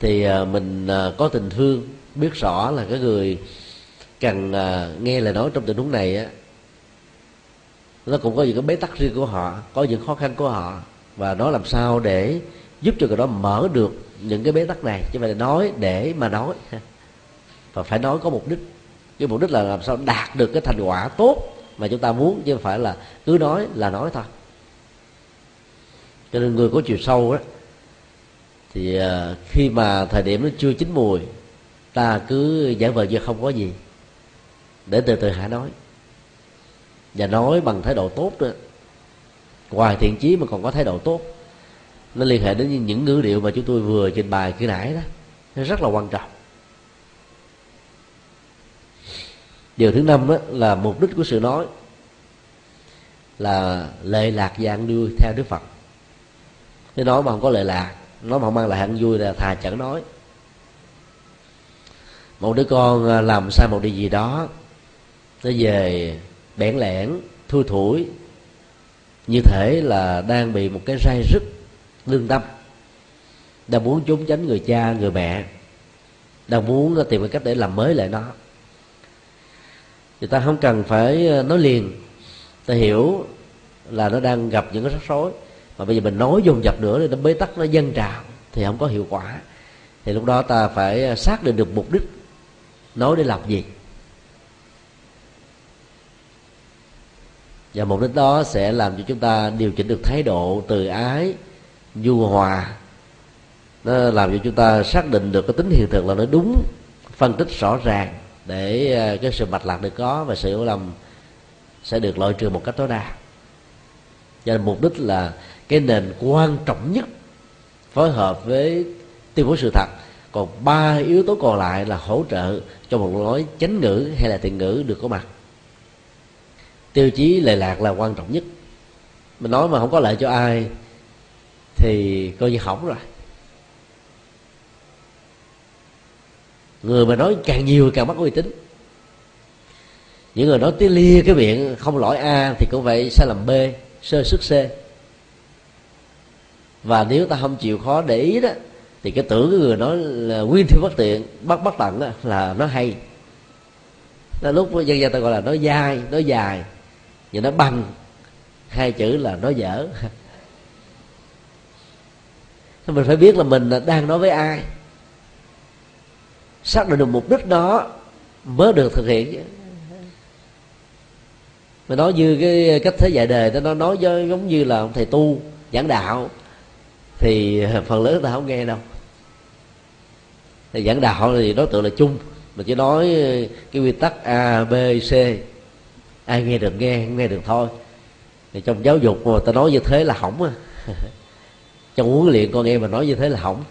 thì à, mình có tình thương, biết rõ là cái người cần nghe lời nói trong tình huống này á, nó cũng có những cái bế tắc riêng của họ, có những khó khăn của họ và nói làm sao để giúp cho người đó mở được những cái bế tắc này. Chứ phải là nói để mà nói. Và phải nói có mục đích. Cái mục đích là làm sao đạt được cái thành quả tốt mà chúng ta muốn, chứ không phải là cứ nói là nói thôi. Cho nên người có chiều sâu đó thì à, khi mà thời điểm nó chưa chín mùi, ta cứ giả vờ như không có gì, để từ từ hạ nói. Và nói bằng thái độ tốt nữa ngoài thiện chí mà còn có thái độ tốt. Nó liên hệ đến những ngữ điệu mà chúng tôi vừa trình bày khi nãy đó. Nó rất là quan trọng. Điều thứ năm đó là mục đích của sự nói là lệ lạc dạng vui theo đức phật. Nếu nói mà không có lệ lạc, nói mà không mang lại hạnh vui là thà chẳng nói. Một đứa con à, làm sai một điều gì đó, nó về bẽn lẽn thui thủi như thể là đang bị một cái rai rứt lương tâm. Đang muốn trốn tránh người cha, người mẹ. Đang muốn tìm cái cách để làm mới lại nó. Thì ta không cần phải ờ, nói liền. Ta hiểu là nó đang gặp những cái rắc rối. Mà bây giờ mình nói dồn dập nữa thì nó bế tắc, nó dân trào thì không có hiệu quả. Thì lúc đó ta phải ờ, xác định được mục đích, nói để làm gì. Và mục đích đó sẽ làm cho chúng ta điều chỉnh được thái độ từ ái, nhu hòa. Nó làm cho chúng ta xác định được cái tính hiện thực là nó đúng, phân tích rõ ràng để à, cái sự mạch lạc được có và sự hiểu lầm sẽ được loại trừ một cách tối đa. Cho nên mục đích là cái nền quan trọng nhất phối hợp với tuyên bố sự thật. Còn ba yếu tố còn lại là hỗ trợ cho một lối chánh ngữ hay là thiện ngữ được có mặt tiêu chí lệ lạc là quan trọng nhất. Mình nói mà không có lợi cho ai thì coi như hỏng rồi. Người mà nói càng nhiều càng mất uy tín. Những người nói tiếng lia cái miệng không lỗi a thì cũng vậy sai lầm b sơ sức c. Và nếu ta không chịu khó để ý đó thì cái tưởng cái người nói là nguyên thiên bất tiện bắt bắt tận đó, là nó hay. Là lúc dân gian ta gọi là nó dai nó dài và nó bằng. Hai chữ là nó dở. Mình phải biết là mình đang nói với ai. Xác định được mục đích đó mới được thực hiện mà nói như cái cách thế dạy đề nó nói giống như là thầy tu giảng đạo, thì phần lớn ta không nghe đâu. Thì giảng đạo thì đối tượng là chung. Mình chỉ nói cái quy tắc a, b, c ai nghe được nghe không nghe được thôi. Thì trong giáo dục mà ta nói như thế là hỏng à trong huấn luyện con em mà nói như thế là hỏng.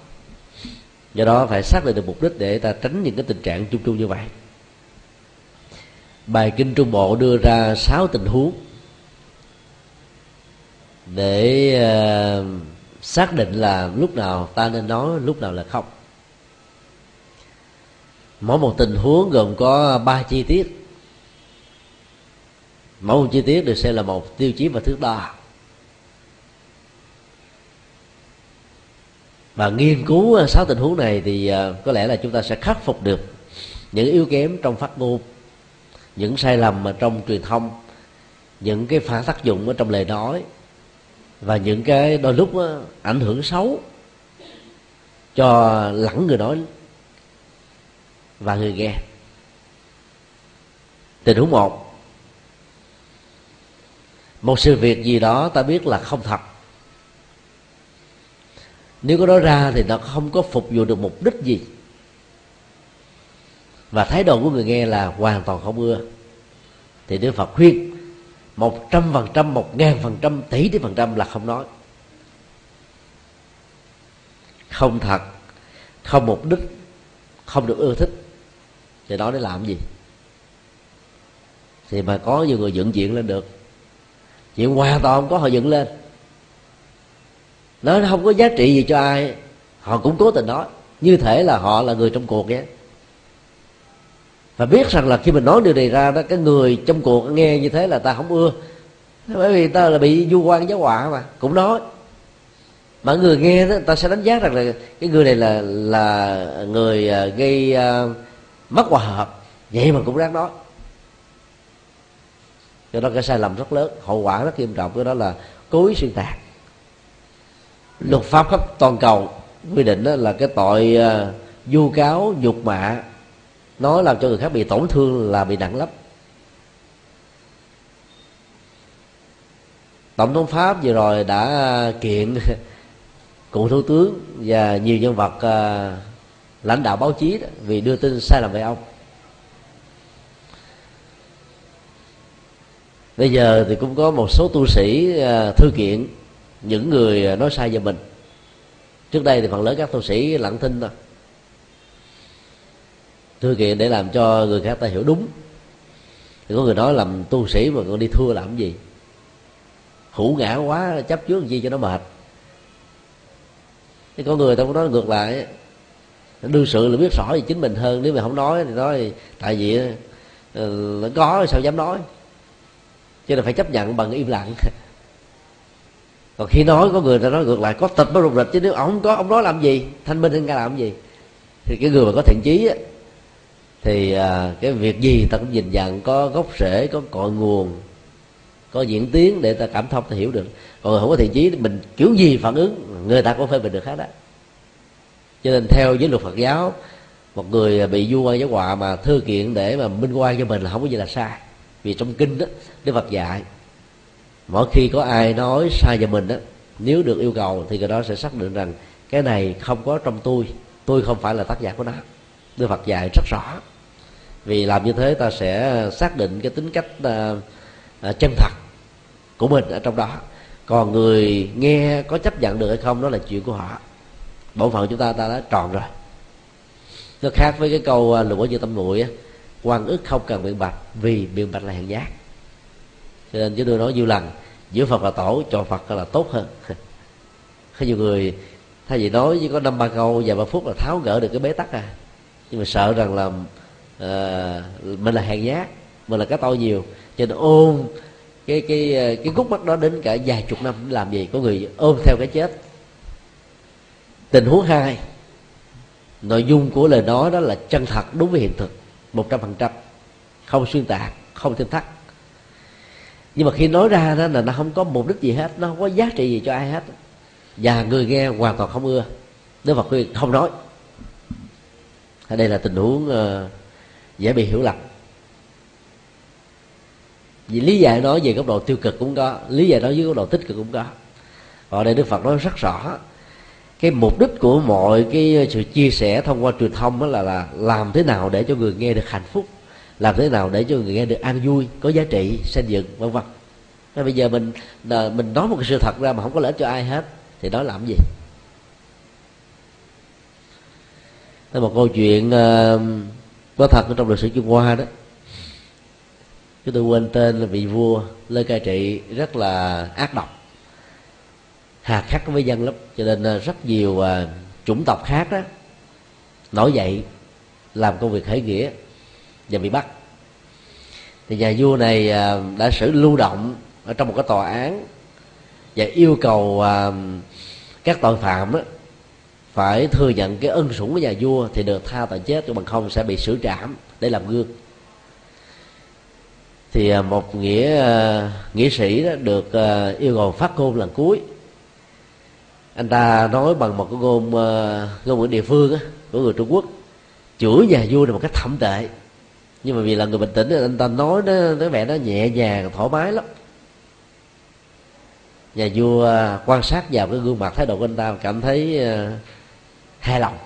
Do đó phải xác định được mục đích để ta tránh những cái tình trạng chung chung như vậy. Bài kinh trung bộ đưa ra sáu tình huống để uh, xác định là lúc nào ta nên nói lúc nào là không. Mỗi một tình huống gồm có ba chi tiết mẫu chi tiết được xem là một tiêu chí và thước đo và nghiên cứu à, sáu tình huống này thì à, có lẽ là chúng ta sẽ khắc phục được những yếu kém trong phát ngôn những sai lầm ở trong truyền thông những cái phản tác dụng ở trong lời nói và những cái đôi lúc đó, ảnh hưởng xấu cho lẫn người nói và người nghe. Tình huống một một sự việc gì đó ta biết là không thật. Nếu có nói ra thì nó không có phục vụ được mục đích gì. Và thái độ của người nghe là hoàn toàn không ưa. Thì đức phật khuyên, một trăm phần trăm, một ngàn phần trăm, tỷ tỷ phần trăm là không nói. Không thật, không mục đích, không được ưa thích. Thì đó để làm gì? Thì mà có nhiều người dựng chuyện lên được chuyện hoàn toàn không có họ dựng lên. Nó không có giá trị gì cho ai. Họ cũng cố tình nói như thể là họ là người trong cuộc vậy và biết rằng là khi mình nói điều này ra đó cái người trong cuộc nghe như thế là ta không ưa. Bởi vì ta là bị du quan giáo họa mà cũng nói. Mà người nghe đó ta sẽ đánh giá rằng là cái người này là là người à, gây uh, mất hòa hợp. Vậy mà cũng đáng nói cho đó cái sai lầm rất lớn. Hậu quả rất nghiêm trọng. Cái đó là cố ý xuyên tạc. Luật pháp khắp toàn cầu quy định đó là cái tội uh, vu cáo nhục mạ. Nói làm cho người khác bị tổn thương là bị nặng lắm. Tổng thống pháp vừa rồi đã à, kiện cựu thủ tướng và nhiều nhân vật uh, lãnh đạo báo chí đó, vì đưa tin sai lầm về ông. Bây giờ thì cũng có một số tu sĩ à, thư kiện, những người à, nói sai về mình. Trước đây thì phần lớn các tu sĩ lặng thinh thôi. Thư kiện để làm cho người khác ta hiểu đúng. Thì có người nói làm tu sĩ mà còn đi thua làm gì? Hữu ngã quá, chấp trước gì cho nó mệt? Thì có người ta cũng nói ngược lại. Đương sự là biết rõ về chính mình hơn, nếu mà không nói thì nói, tại vì ờ, nó có sao dám nói cho nên phải chấp nhận bằng im lặng. Còn khi nói có người ta nói ngược lại có tịch mới rụt rịch chứ nếu ông không có ông nói làm gì? Thanh minh anh ca làm gì? Thì cái người mà có thiện chí á, thì à, cái việc gì ta cũng nhìn nhận có gốc rễ có cội nguồn có diễn tiến để ta cảm thông ta hiểu được. Còn không có thiện chí mình kiểu gì phản ứng người ta cũng phê bình được hết đó cho nên theo giới luật phật giáo một người bị du quan giáo họa mà thư kiện để mà minh quan cho mình là không có gì là sai vì trong kinh đó đức phật dạy mỗi khi có ai nói sai về mình đó nếu được yêu cầu thì người đó sẽ xác định rằng cái này không có trong tôi tôi không phải là tác giả của nó. Đức phật dạy rất rõ. Vì làm như thế ta sẽ xác định cái tính cách uh, uh, chân thật của mình ở trong đó. Còn người nghe có chấp nhận được hay không đó là chuyện của họ. Bộ phận chúng ta ta đã tròn rồi. Nó khác với cái câu à, lụa như tâm nguội á quan ức không cần biện bạch vì biện bạch là hèn giác. Cho nên chúng tôi nói nhiều lần giữa phật là tổ cho phật là tốt hơn. Có nhiều người thay vì nói chỉ có năm ba câu vài ba phút là tháo gỡ được cái bế tắc à. Nhưng mà sợ rằng là uh, mình là hèn nhát mình là cái tôi nhiều. Cho nên ôm cái cái ờ, cái gút mắt đó đến cả vài chục năm làm gì có người ôm theo cái chết. Tình huống hai nội dung của lời nói đó là chân thật đúng với hiện thực một trăm phần trăm. Không xuyên tạc không thêm thắt. Nhưng mà khi nói ra đó là nó không có mục đích gì hết nó không có giá trị gì cho ai hết. Và người nghe hoàn toàn không ưa. Nếu Phật khuyên không nói. Đây là tình huống uh, dễ bị hiểu lầm. Vì lý giải nói về góc độ tiêu cực cũng có lý giải nói dưới góc độ tích cực cũng có. Ở đây đức phật nói rất rõ cái mục đích của mọi cái sự chia sẻ thông qua truyền thông đó là là làm thế nào để cho người nghe được hạnh phúc làm thế nào để cho người nghe được an vui có giá trị xây dựng vân vân. Bây giờ mình mình nói một cái sự thật ra mà không có lợi cho ai hết thì nói làm gì? Thế một câu chuyện uh, có thật ở trong lịch sử Trung Hoa đó. Chúng tôi quên tên là vị vua Lê cai trị rất là ác độc hà khắc với dân lắm. Cho nên ờ, rất nhiều uh, chủng tộc khác đó nổi dậy làm công việc khởi nghĩa và bị bắt. Thì nhà vua này uh, đã xử lưu động ở trong một cái tòa án và yêu cầu uh, các tội phạm đó phải thừa nhận cái ân sủng của nhà vua thì được tha tội chết bằng không sẽ bị xử trảm để làm gương. Thì một nghĩa nghĩa sĩ đó được yêu cầu phát ngôn lần cuối anh ta nói bằng một cái ngôn ờ, ngôn ngữ địa phương á, của người trung quốc. Chửi nhà vua là một cách thậm tệ. Nhưng mà vì là người bình tĩnh anh ta nói nó nó vẻ nó nhẹ nhàng thoải mái lắm. Nhà vua ờ, quan sát vào cái gương mặt thái độ của anh ta cảm thấy ờ, hài lòng.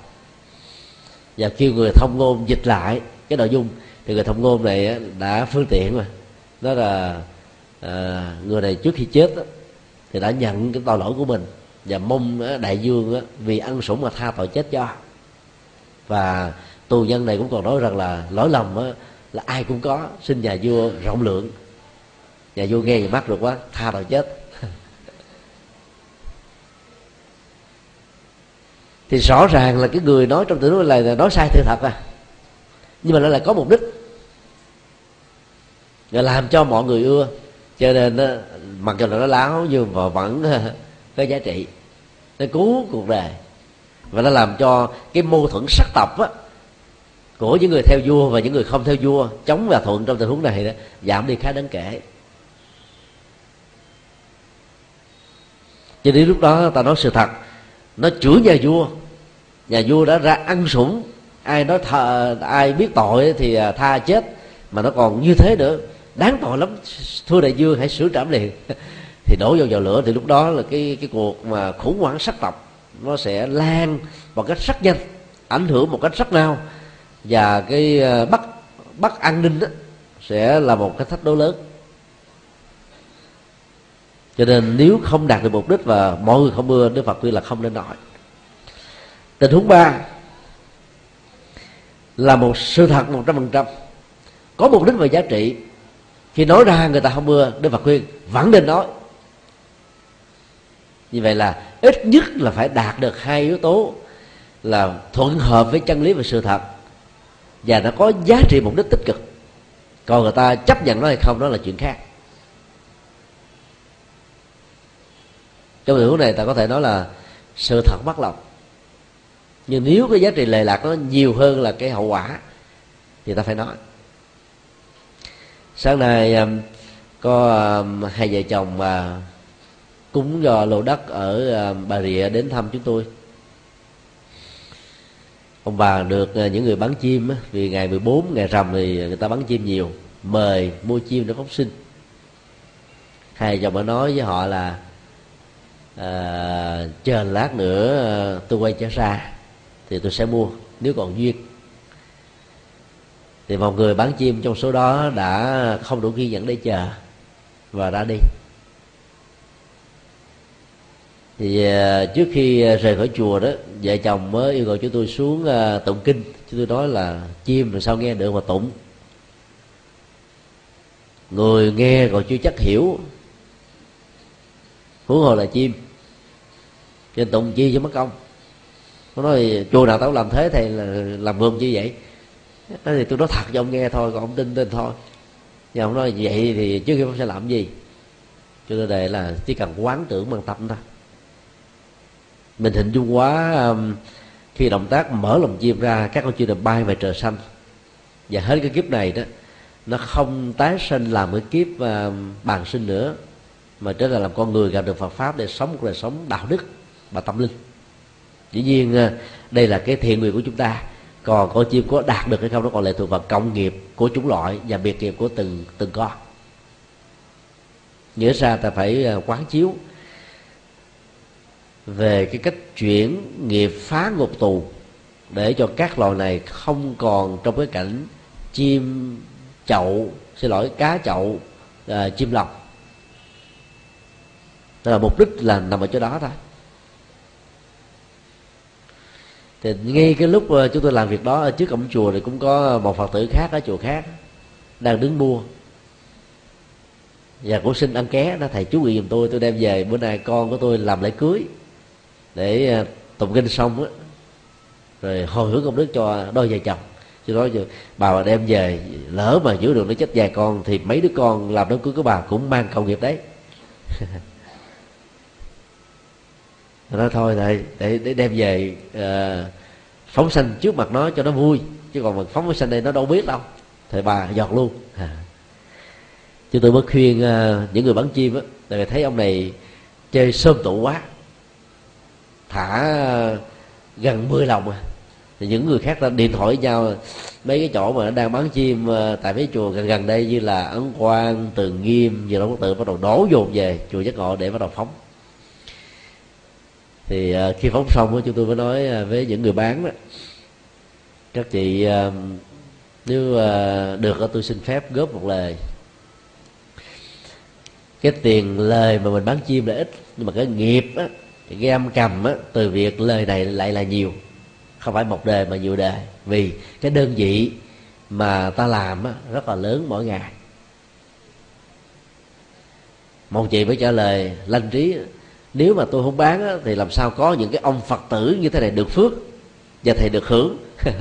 Và kêu người thông ngôn dịch lại cái nội dung. Thì người thông ngôn này đã phương tiện mà. Đó là à, người này trước khi chết thì đã nhận cái tội lỗi của mình và mong đại dương vì ăn sủng mà tha tội chết cho. Và tù nhân này cũng còn nói rằng là lỗi lầm là ai cũng có. Xin nhà vua rộng lượng. Nhà vua nghe thì mắt được quá, tha tội chết. Thì rõ ràng là cái người nói trong tình huống này là nói sai sự thật à. Nhưng mà nó lại có mục đích. Và làm cho mọi người ưa. Cho nên mặc dù là nó láo nhưng mà vẫn có giá trị nó cứu cuộc đời. Và nó làm cho cái mâu thuẫn sắc tộc á, của những người theo vua và những người không theo vua chống và thuận trong tình huống này đó, giảm đi khá đáng kể. Cho đến lúc đó ta nói sự thật nó chửi nhà vua. Nhà vua đã ra ăn sủng. Ai nói thờ, ai biết tội thì à, tha chết. Mà nó còn như thế nữa. Đáng tội lắm. Thưa đại dương hãy sửa trảm liền. thì đổ vào vào lửa thì lúc đó là cái cái cuộc mà khủng hoảng sắc tộc nó sẽ lan một cách rất nhanh ảnh hưởng một cách rất lao và cái ờ, bắt bắt an ninh đó sẽ là một cái thách đố lớn. Cho nên nếu không đạt được mục đích và mọi người không mưa đức phật khuyên là không nên nói tình huống ba là một sự thật một trăm phần trăm. Có mục đích và giá trị. Khi nói ra người ta không mưa đức phật khuyên vẫn nên nói như vậy là ít nhất là phải đạt được hai yếu tố là thuận hợp với chân lý và sự thật. Và nó có giá trị mục đích tích cực. Còn người ta chấp nhận nó hay không, đó là chuyện khác. Trong tình huống này, ta có thể nói là sự thật bắt lòng. Nhưng nếu cái giá trị lệ lạc nó nhiều hơn là cái hậu quả, thì ta phải nói. Sáng nay um, có um, hai vợ chồng cúng do lô đất ở ờ, bà rịa đến thăm chúng tôi. Ông bà được ờ, những người bán chim vì ngày 14 ngày rằm thì người ta bán chim nhiều mời mua chim để phóng sinh. Hai chồng mới nói với họ là à, chờ lát nữa tôi quay trở ra thì tôi sẽ mua nếu còn duyên. Thì một người bán chim trong số đó đã không đủ kiên nhẫn để chờ và ra đi thì à, trước khi à, rời khỏi chùa đó, vợ chồng mới yêu cầu chúng tôi xuống à, tụng kinh. Chúng tôi nói là chim rồi sao nghe được mà tụng. Người nghe còn chưa chắc hiểu huống hồ là chim. Trên tụng chi cho mất công. Nó nói, chùa nào tao làm thế thầy, là làm vườn như vậy. Nói thì tôi nói thật cho ông nghe thôi, còn ông tin tin thôi. Nhưng ông nói vậy thì trước khi ông sẽ làm gì? Cho nên đây là chỉ cần quán tưởng bằng tâm thôi mình hình dung quá um, khi động tác mở lòng chim ra, các con chim được bay về trời xanh. Và hết cái kiếp này đó, nó không tái sinh làm cái kiếp um, bàn sinh nữa, mà trở lại làm con người, gặp được Phật pháp để sống một đời sống đạo đức và tâm linh. Dĩ nhiên uh, đây là cái thiện nguyện của chúng ta. Còn con chim có đạt được hay không, nó còn lệ thuộc vào công nghiệp của chúng loại và biệt nghiệp của từng từng con. Nghĩa ra ta phải uh, quán chiếu về cái cách chuyển nghiệp phá ngục tù để cho các loài này không còn trong cái cảnh chim chậu xin lỗi cá chậu à, chim lọc. Đó là mục đích là nằm ở chỗ đó thôi. Thì ngay cái lúc à, chúng tôi làm việc đó ở trước cổng chùa thì cũng có một phật tử khác ở chùa khác đang đứng mua. Và cũng xin ăn ké đó thầy chú ý giùm tôi tôi đem về bữa nay con của tôi làm lễ cưới để ờ, tụng kinh xong á rồi hồi hướng công đức cho đôi vợ chồng. Chứ nói bà mà đem về lỡ mà giữ được nó chết vài con thì mấy đứa con làm đám cưới của bà cũng mang công nghiệp đấy. Nó thôi thầy để, để đem về uh, phóng sanh trước mặt nó cho nó vui. Chứ còn mà phóng sanh đây nó đâu biết đâu. Thì bà giọt luôn. À. chứ tôi mới khuyên uh, những người bắn chim á tại vì thấy ông này chơi sơm tụ quá thả ờ, gần 10 lồng à. Thì những người khác đã điện thoại với nhau mấy cái chỗ mà nó đang bán chim ờ, tại mấy chùa gần gần đây như là ấn quang tường nghiêm giờ đâu có tự bắt đầu đổ dồn về chùa giác ngộ để bắt đầu phóng. Thì ờ, khi phóng xong chúng tôi mới nói với những người bán đó, các chị nếu được tôi xin phép góp một lời. Cái tiền lời mà mình bán chim là ít, nhưng mà cái nghiệp á gam cầm á từ việc lời này lại là nhiều. Không phải một đề mà nhiều đề vì cái đơn vị mà ta làm á, rất là lớn mỗi ngày. Một chị mới trả lời lanh trí nếu mà tôi không bán á, thì làm sao có những cái ông phật tử như thế này được phước và thầy được hưởng?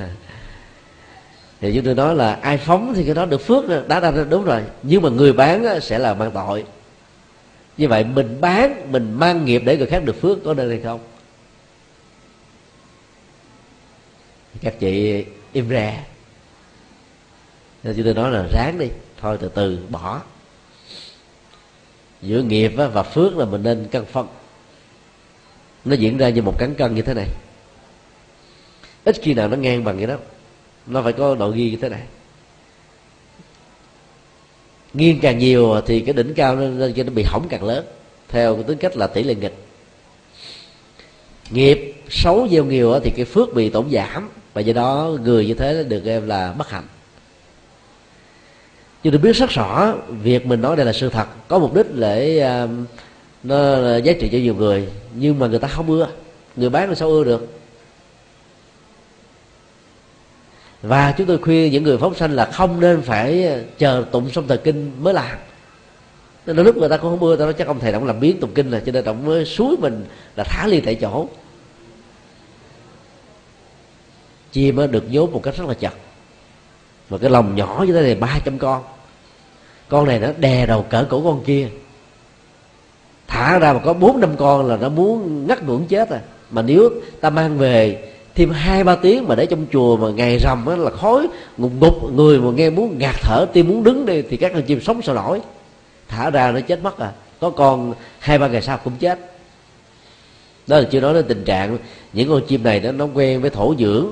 Thì chúng tôi nói là ai phóng thì cái đó được phước đã ra đúng rồi. Nhưng mà người bán á, sẽ là mang tội như vậy mình bán, mình mang nghiệp để người khác được phước, có nên hay không? Các chị im ra nên chúng tôi nói là ráng đi, thôi từ từ, bỏ. Giữa nghiệp và phước là mình nên cân phân nó diễn ra như một cán cân như thế này. Ít khi nào nó ngang bằng vậy đó. Nó phải có độ ghi như thế này nghiêng càng nhiều thì cái đỉnh cao nó, nó bị hỏng càng lớn. Theo cái tính cách là tỷ lệ nghịch. Nghiệp xấu gieo nhiều thì cái phước bị tổn giảm. Và do đó người như thế được em là bất hạnh. Chúng tôi biết rất rõ việc mình nói đây là sự thật. Có mục đích để uh, nó giá trị cho nhiều người. Nhưng mà người ta không ưa. Người bán làm sao ưa được? Và chúng tôi khuyên những người phóng sanh là không nên phải ờ, chờ tụng xong thời kinh mới làm. Nên lúc người ta cũng không mưa, ta nói chắc ông thầy ông làm biến tụng kinh là cho nên ông mới suối mình là thả ly tại chỗ. Chim được nhốt một cách rất là chặt mà cái lồng nhỏ như thế này ba trăm con. Con này nó đè đầu cỡ cổ con kia. Thả ra mà có bốn năm con là nó muốn ngắt ngưỡng chết à mà nếu ta mang về thêm hai, ba tiếng mà để trong chùa mà ngày rằm á là khói, ngục ngục, người mà nghe muốn ngạt thở, tim muốn đứng đi thì các con chim sống sao nổi. Thả ra nó chết mất à. Có con hai, ba ngày sau cũng chết. Đó là chưa nói đến tình trạng những con chim này nó nó quen với thổ dưỡng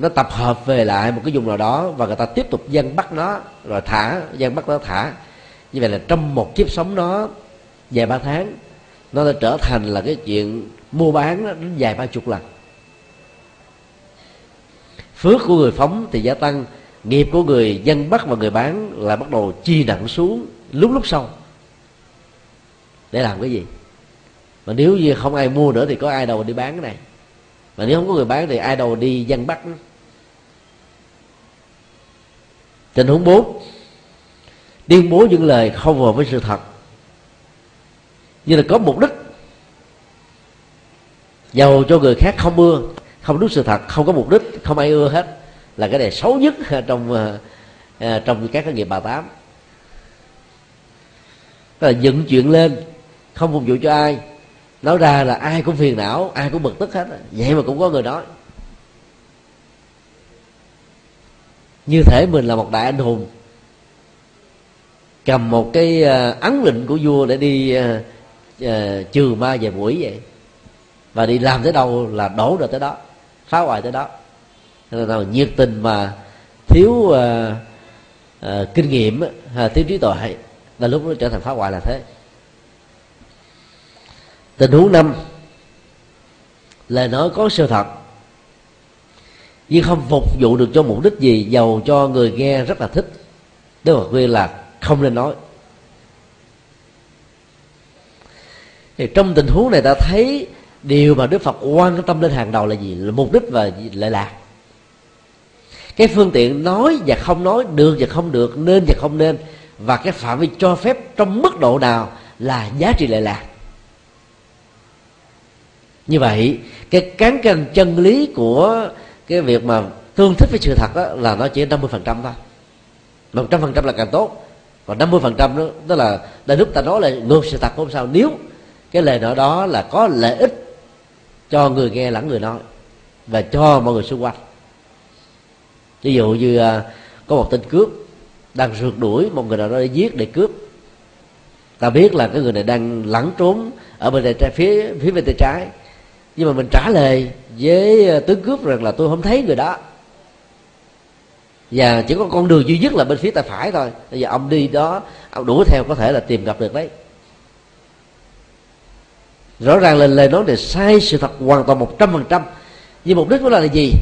nó tập hợp về lại một cái vùng nào đó và người ta tiếp tục dân bắt nó, rồi thả, dân bắt nó thả. Như vậy là trong một kiếp sống nó vài ba tháng, nó đã trở thành là cái chuyện mua bán nó đến vài ba chục lần. Phước của người phóng thì gia tăng, nghiệp của người dân bắt và người bán là bắt đầu chi nặng xuống lúc lúc sau. Để làm cái gì? Mà nếu như không ai mua nữa thì có ai đâu đi bán cái này. Mà nếu không có người bán thì ai đâu đi dân bắt nữa. tình huống bốn, tuyên bố những lời không phù hợp với sự thật. Như là có mục đích dầu cho người khác không ưa không đúng sự thật không có mục đích không ai ưa hết. Là cái này xấu nhất trong ờ, ờ, trong các cái nghiệp bà tám. Tức là dựng chuyện lên không phục vụ cho ai. Nói ra là ai cũng phiền não ai cũng bực tức hết. Vậy mà cũng có người nói. Như thể mình là một đại anh hùng cầm một cái ờ, ấn lệnh của vua để đi uh, uh, trừ ma về buổi vậy và đi làm tới đâu là đổ rồi tới đó phá hoại tới đó. Nên là nhiệt tình mà thiếu uh, uh, kinh nghiệm uh, thiếu trí tuệ là lúc nó trở thành phá hoại là thế. Tình huống năm lời nói có sự thật nhưng không phục vụ được cho mục đích gì giàu cho người nghe rất là thích. Đức phật khuyên là không nên nói. Thì trong tình huống này ta thấy điều mà đức phật quan tâm lên hàng đầu là gì? Là mục đích và lệ lạc. Cái phương tiện nói và không nói, được và không được, nên và không nên, và cái phạm vi cho phép trong mức độ nào là giá trị lệ lạc. Như vậy, cái cán cân chân lý của cái việc mà tương thích với sự thật đó là nó chỉ 50% thôi. Một trăm phần trăm là càng tốt. Còn 50 phần trăm đó, tức là đại lúc ta nói là ngược sự thật, không sao. Nếu cái lời nói đó là có lợi ích cho người nghe lẫn người nói và cho mọi người xung quanh. Ví dụ như à, có một tên cướp đang rượt đuổi một người nào đó để giết, để cướp. Ta biết là cái người này đang lẩn trốn ở bên tay trái phía phía bên tay trái. Nhưng mà mình trả lời với à, tướng cướp rằng là tôi không thấy người đó. Và chỉ có con đường duy nhất là bên phía tay phải thôi. Bây giờ ông đi đó, ông đuổi theo có thể là tìm gặp được đấy rõ ràng là lời nói này sai sự thật hoàn toàn một trăm phần trăm. Nhưng mục đích của là gì?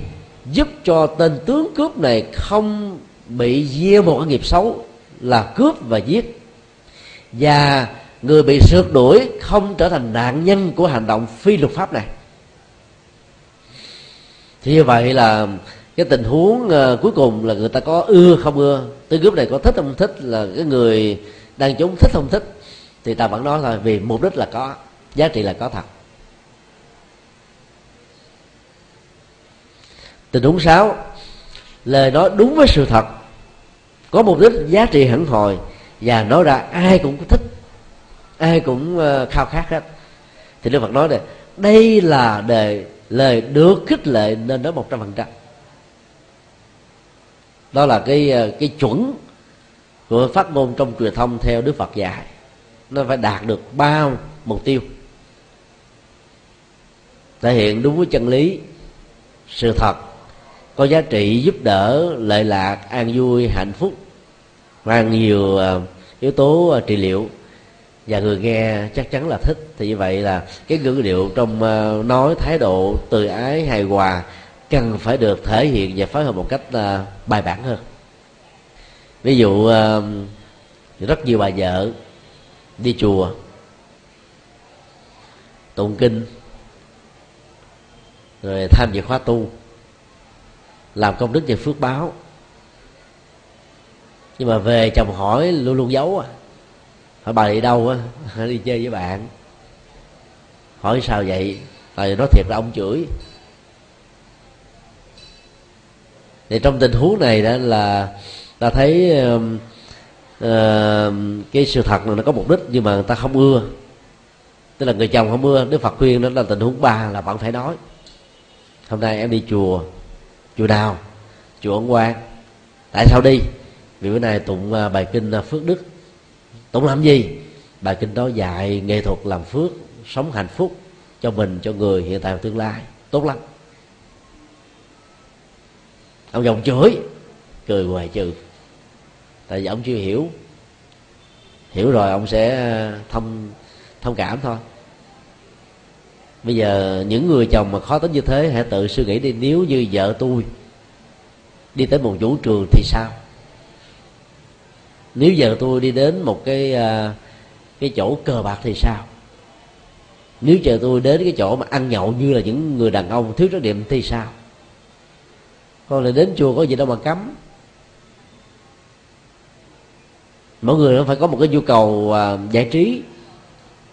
Giúp cho tên tướng cướp này không bị gieo một cái nghiệp xấu là cướp và giết. Và người bị sượt đuổi không trở thành nạn nhân của hành động phi luật pháp này. Thì như vậy là cái tình huống uh, cuối cùng là người ta có ưa không ưa tên cướp này có thích không thích là cái người đang chống thích không thích thì ta vẫn nói thôi vì mục đích là có giá trị là có thật. Tình huống sáu, lời nói đúng với sự thật. Có mục đích giá trị hẳn hồi và nói ra ai cũng thích, ai cũng ờ, khao khát hết. Thì đức phật nói này đây là đề, lời được khích lệ nên nói một trăm phần trăm. Đó là cái ờ, cái chuẩn của phát ngôn trong truyền thông theo đức phật dạy. Nó phải đạt được ba mục tiêu thể hiện đúng với chân lý, sự thật, có giá trị giúp đỡ, lợi lạc, an vui, hạnh phúc. Mang nhiều à, yếu tố à, trị liệu. Và người nghe chắc chắn là thích. Thì như vậy là cái ngữ điệu trong à, nói thái độ từ ái hài hòa cần phải được thể hiện và phối hợp một cách bài bản hơn. Ví dụ rất nhiều bà vợ đi chùa, tụng kinh rồi tham dự khóa tu. Làm công đức và phước báo. Nhưng mà về chồng hỏi luôn luôn giấu à? Hỏi bà đi đâu á? Đi chơi với bạn. Hỏi sao vậy? Tại nói thiệt là ông chửi. Thì trong tình huống này đó là ta thấy uh, uh, cái sự thật này nó có mục đích nhưng mà người ta không ưa. Tức là người chồng không ưa. Đức phật khuyên đó là tình huống ba là bạn phải nói hôm nay em đi chùa chùa nào? Chùa ấn quang. Tại sao đi? Vì bữa nay tụng à, bài kinh à, phước đức. Tụng làm gì? Bài kinh đó dạy nghệ thuật làm phước, sống hạnh phúc cho mình, cho người hiện tại và tương lai. Tốt lắm. Ông chồng chửi, cười hoài trừ. Tại vì ông chưa hiểu. Hiểu rồi ông sẽ à, thông thông cảm thôi bây giờ những người chồng mà khó tính như thế hãy tự suy nghĩ đi nếu như vợ tôi đi tới một vũ trường thì sao? Nếu vợ tôi đi đến một cái à, cái chỗ cờ bạc thì sao? Nếu chờ tôi đến cái chỗ mà ăn nhậu như là những người đàn ông thiếu trách nhiệm thì sao? Con lại đến chùa có gì đâu mà cấm. Mỗi người nó phải có một cái nhu cầu à, giải trí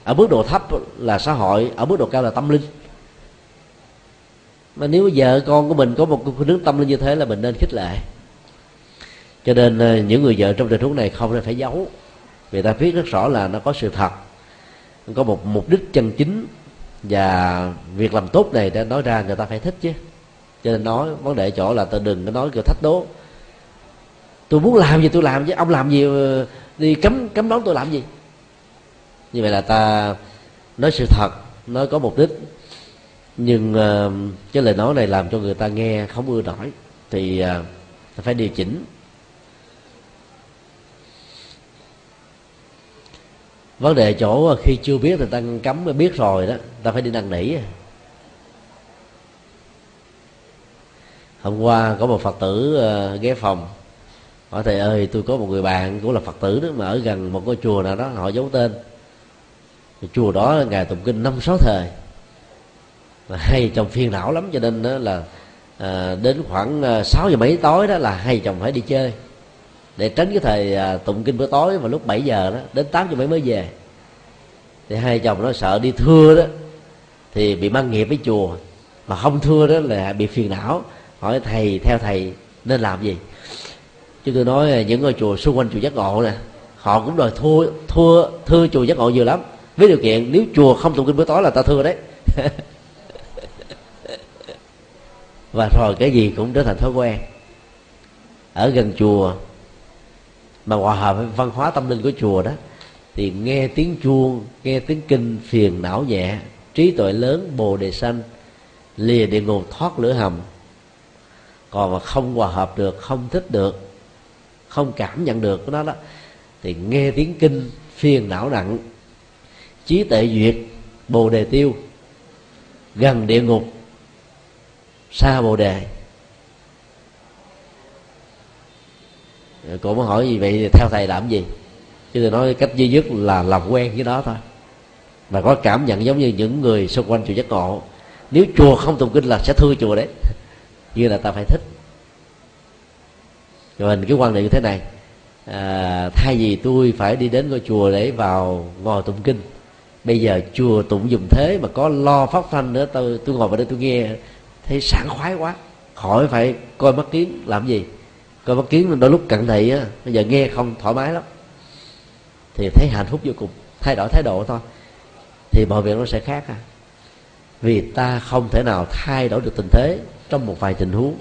ở mức độ thấp là xã hội, ở mức độ cao là tâm linh. Mà nếu vợ con của mình có một khuynh hướng tâm linh như thế là mình nên khích lệ. Cho nên ờ, những người vợ trong tình huống này không nên phải giấu. Vì ta biết rất rõ là nó có sự thật. Có một mục đích chân chính và việc làm tốt này đã nói ra, người ta phải thích chứ. Cho nên nói, vấn đề chỗ là ta đừng có nói kiểu thách đố. Tôi muốn làm gì tôi làm chứ, ông làm gì ờ, đi cấm cấm đón tôi làm gì? Như vậy là ta nói sự thật nói có mục đích. Nhưng uh, cái lời nói này làm cho người ta nghe không ưa nổi. Thì uh, phải điều chỉnh. Vấn đề chỗ khi chưa biết thì ta cấm biết rồi đó. Ta phải đi năn nỉ. Hôm qua có một phật tử uh, ghé phòng. Hỏi thầy ơi tôi có một người bạn cũng là phật tử đó mà ở gần một ngôi chùa nào đó họ giấu tên chùa đó ngài tụng kinh năm sáu thời. Mà hay chồng phiền não lắm cho nên đó là à, đến khoảng à, sáu giờ mấy tối đó là hai chồng phải đi chơi. Để tránh cái thời à, tụng kinh bữa tối vào lúc 7 giờ đó đến tám giờ mấy mới về. Thì hai chồng nó sợ đi thưa đó thì bị mang nghiệp với chùa. Mà không thưa đó là bị phiền não hỏi thầy theo thầy nên làm gì? Chứ tôi nói à, những ngôi chùa xung quanh chùa giác ngộ nè họ cũng đòi thua thua thưa chùa giác ngộ nhiều lắm với điều kiện nếu chùa không tụng kinh buổi tối là ta thưa đấy. Và rồi cái gì cũng trở thành thói quen. Ở gần chùa, mà hòa hợp với văn hóa tâm linh của chùa đó, thì nghe tiếng chuông, nghe tiếng kinh phiền não nhẹ, trí tuệ lớn, bồ đề sanh, lìa địa ngục, thoát lửa hầm. Còn mà không hòa hợp được, không thích được, không cảm nhận được của nó đó, thì nghe tiếng kinh phiền não nặng trí tệ duyệt bồ đề tiêu. Gần địa ngục xa bồ đề. Cô mới hỏi gì vậy thì theo thầy làm gì? Chứ tôi nói cách duy nhất là làm quen với đó thôi. Và có cảm nhận giống như những người xung quanh chùa giác ngộ. Nếu chùa không tụng kinh là sẽ thưa chùa đấy. Như là ta phải thích. Rồi mình cái quan niệm như thế này. À, thay vì tôi phải đi đến ngôi chùa để vào ngồi tụng kinh bây giờ chùa tụng dùng thế mà có lo phát thanh nữa, tôi tôi ngồi vào đây tôi nghe, thấy sảng khoái quá. Khỏi phải coi mắt kiến, làm gì? Coi mắt kiến đôi lúc cận thị á, bây giờ nghe không thoải mái lắm. Thì thấy hạnh phúc vô cùng, thay đổi thái độ thôi. Thì mọi việc nó sẽ khác à vì ta không thể nào thay đổi được tình thế trong một vài tình huống.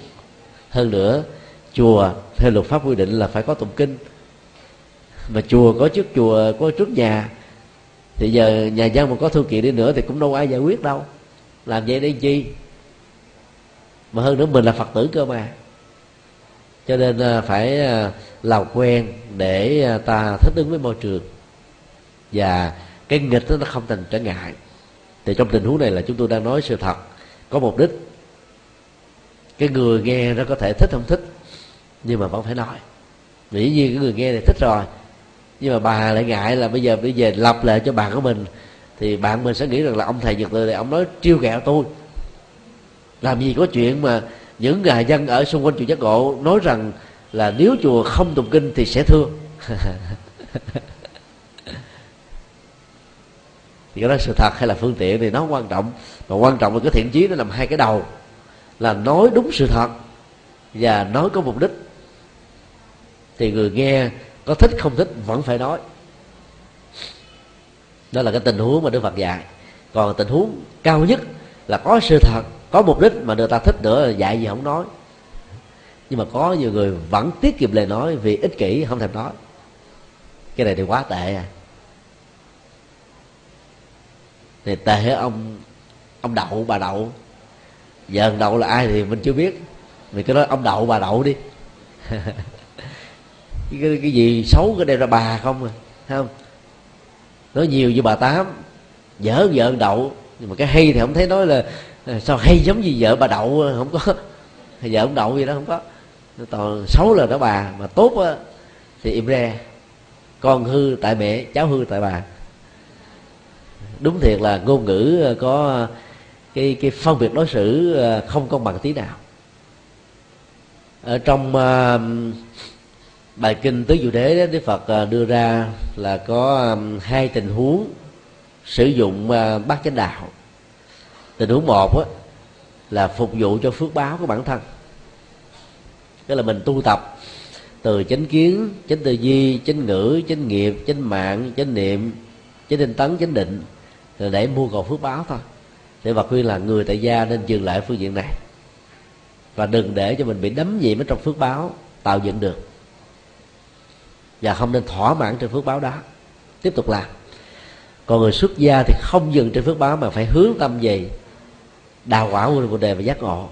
Hơn nữa, chùa theo luật pháp quy định là phải có tụng kinh. Mà chùa có trước chùa, có trước nhà thì giờ nhà dân mà có thư kiện đi nữa thì cũng đâu ai giải quyết đâu. Làm vậy để chi? Mà hơn nữa mình là phật tử cơ mà. Cho nên à, phải à, làm quen để à, ta thích ứng với môi trường. Và cái nghịch đó nó không thành trở ngại. Thì trong tình huống này là chúng tôi đang nói sự thật. Có mục đích. Cái người nghe nó có thể thích không thích, nhưng mà vẫn phải nói. Dĩ nhiên cái người nghe này thích rồi nhưng mà bà lại ngại là bây giờ bây giờ lập lại cho bạn của mình. Thì bạn mình sẽ nghĩ rằng là ông thầy nhật từ này, ông nói trêu ghẹo tôi. Làm gì có chuyện mà những người dân ở xung quanh chùa giác ngộ nói rằng là nếu chùa không tụng kinh thì sẽ thương thì cái đó sự thật hay là phương tiện thì nó không quan trọng. Mà quan trọng là cái thiện chí nó làm hai cái đầu. Là nói đúng sự thật và nói có mục đích. Thì người nghe có thích không thích vẫn phải nói. Đó là cái tình huống mà đức phật dạy. Còn tình huống cao nhất là có sự thật, có mục đích mà người ta thích nữa là dạy gì không nói. Nhưng mà có nhiều người vẫn tiết kiệm lời nói vì ích kỷ, không thèm nói. Cái này thì quá tệ. À thì tệ ông ông đậu, bà đậu. Giờ đậu là ai thì mình chưa biết. Mình cứ nói ông đậu, bà đậu đi. cái, cái gì xấu cái đem ra bà không à không? Nói nhiều như bà tám dở vợ đậu. Nhưng mà cái hay thì không thấy nói là sao hay giống như vợ bà đậu à, không có. Vợ ông đậu gì đó không có. Toàn xấu là đó bà mà tốt á thì im re. Con hư tại mẹ cháu hư tại bà. Đúng thiệt là ngôn ngữ à, có à, cái cái phân biệt đối xử không công bằng tí nào. Ở trong uh, bài kinh tứ diệu đế đó, đức phật à, đưa ra là có hai tình huống sử dụng à, bát chánh đạo. Tình huống một á, là phục vụ cho phước báo của bản thân. Tức là mình tu tập từ chánh kiến chánh tư duy chánh ngữ chánh nghiệp chánh mạng chánh niệm chánh tinh tấn chánh định là để mua cầu phước báo thôi. Để Phật khuyên là người tại gia nên dừng lại phương diện này và đừng để cho mình bị đấm nhiễm ở trong phước báo tạo dựng được và không nên thỏa mãn trên phước báo đó. Tiếp tục làm còn người xuất gia thì không dừng trên phước báo mà phải hướng tâm về đào quả của bồ đề và giác ngộ.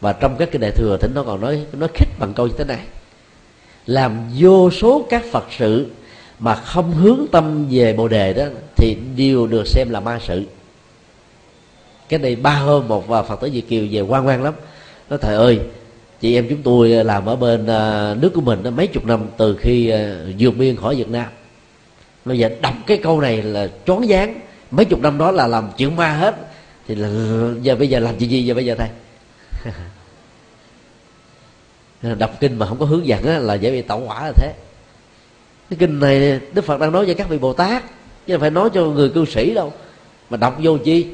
Và trong các cái đại thừa, thỉnh nó còn nói nó khích bằng câu như thế này. Làm vô số các phật sự mà không hướng tâm về bồ đề đó, thì đều được xem là ma sự. Cái này ba hôm, một và phật tử việt kiều về quan quan lắm. Nói, thầy ơi chị em chúng tôi ờ, làm ở bên ờ, nước của mình mấy chục năm từ khi ờ, vượt biên khỏi việt nam. Bây giờ đọc cái câu này là choáng váng. Mấy chục năm đó là làm chuyện ma hết. Thì là, giờ bây giờ làm chuyện gì giờ bây giờ thầy? Đọc kinh mà không có hướng dẫn là dễ bị tẩu hỏa là thế. Cái kinh này đức phật đang nói cho các vị bồ tát, chứ không phải nói cho người cư sĩ đâu. Mà đọc vô chi?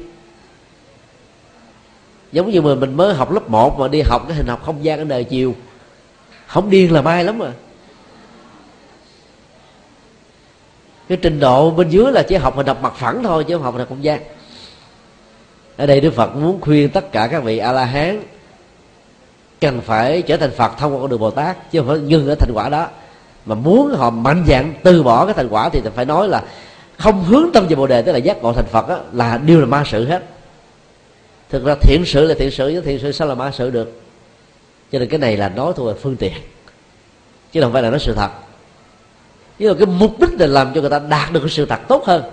Giống như mình mình mới học lớp 1 mà đi học cái hình học không gian ở đời chiều. Không điên là mai lắm mà. Cái trình độ bên dưới là chỉ học hình học mặt phẳng thôi chứ không học hình học không gian. Ở đây đức phật muốn khuyên tất cả các vị a la hán cần phải trở thành phật thông qua con đường bồ tát chứ không phải ngưng ở thành quả đó. Mà muốn họ mạnh dạn từ bỏ cái thành quả thì phải nói là không hướng tâm về bồ đề tức là giác ngộ thành phật đó, là đều là ma sự hết thực ra thiện sự là thiện sự chứ thiện sự sao là mã sự được? Cho nên cái này là nói thôi là phương tiện. Chứ không phải là nói sự thật. Nhưng mà cái mục đích là làm cho người ta đạt được cái sự thật tốt hơn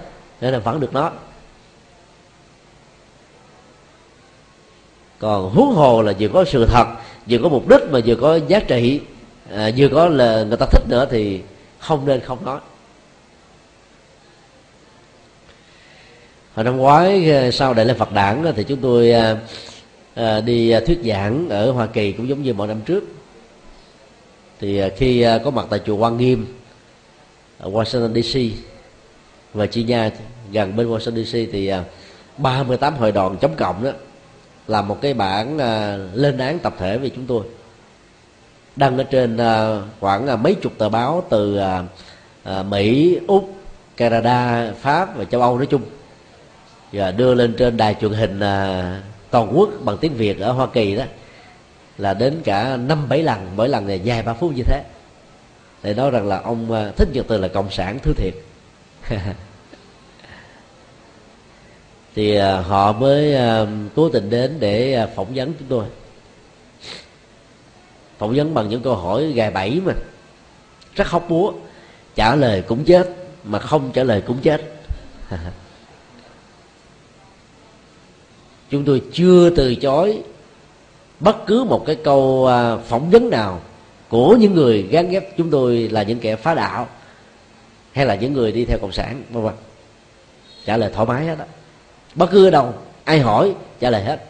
nên là vẫn được nó còn huống hồ là vừa có sự thật vừa có mục đích mà vừa có giá trị à, vừa có là người ta thích nữa thì không nên không nói. Hồi năm ngoái ờ, sau đại lễ phật đản thì chúng tôi ờ, ờ, đi thuyết giảng ở hoa kỳ cũng giống như mọi năm trước. Thì khi có mặt tại chùa quan nghiêm ở washington dc và chi nha, gần bên washington dc thì 38 hội đoàn chống cộng đó làm một cái bản lên án tập thể về chúng tôi. Đăng ở trên khoảng mấy chục tờ báo từ mỹ, úc, canada, pháp và châu âu nói chung và đưa lên trên đài truyền hình à, toàn quốc bằng tiếng việt ở hoa kỳ đó là đến cả năm bảy lần mỗi lần này dài ba phút như thế. Để nói rằng là ông à, thích nhật từ là cộng sản thứ thiệt. Thì à, họ mới à, cố tình đến để à, phỏng vấn chúng tôi. Phỏng vấn bằng những câu hỏi gài bẫy mà. Rất khóc búa. Trả lời cũng chết mà không trả lời cũng chết. chúng tôi chưa từ chối bất cứ một cái câu à, phỏng vấn nào của những người gán ghép chúng tôi là những kẻ phá đạo hay là những người đi theo cộng sản vân vân. Trả lời thoải mái hết đó bất cứ ở đâu ai hỏi trả lời hết.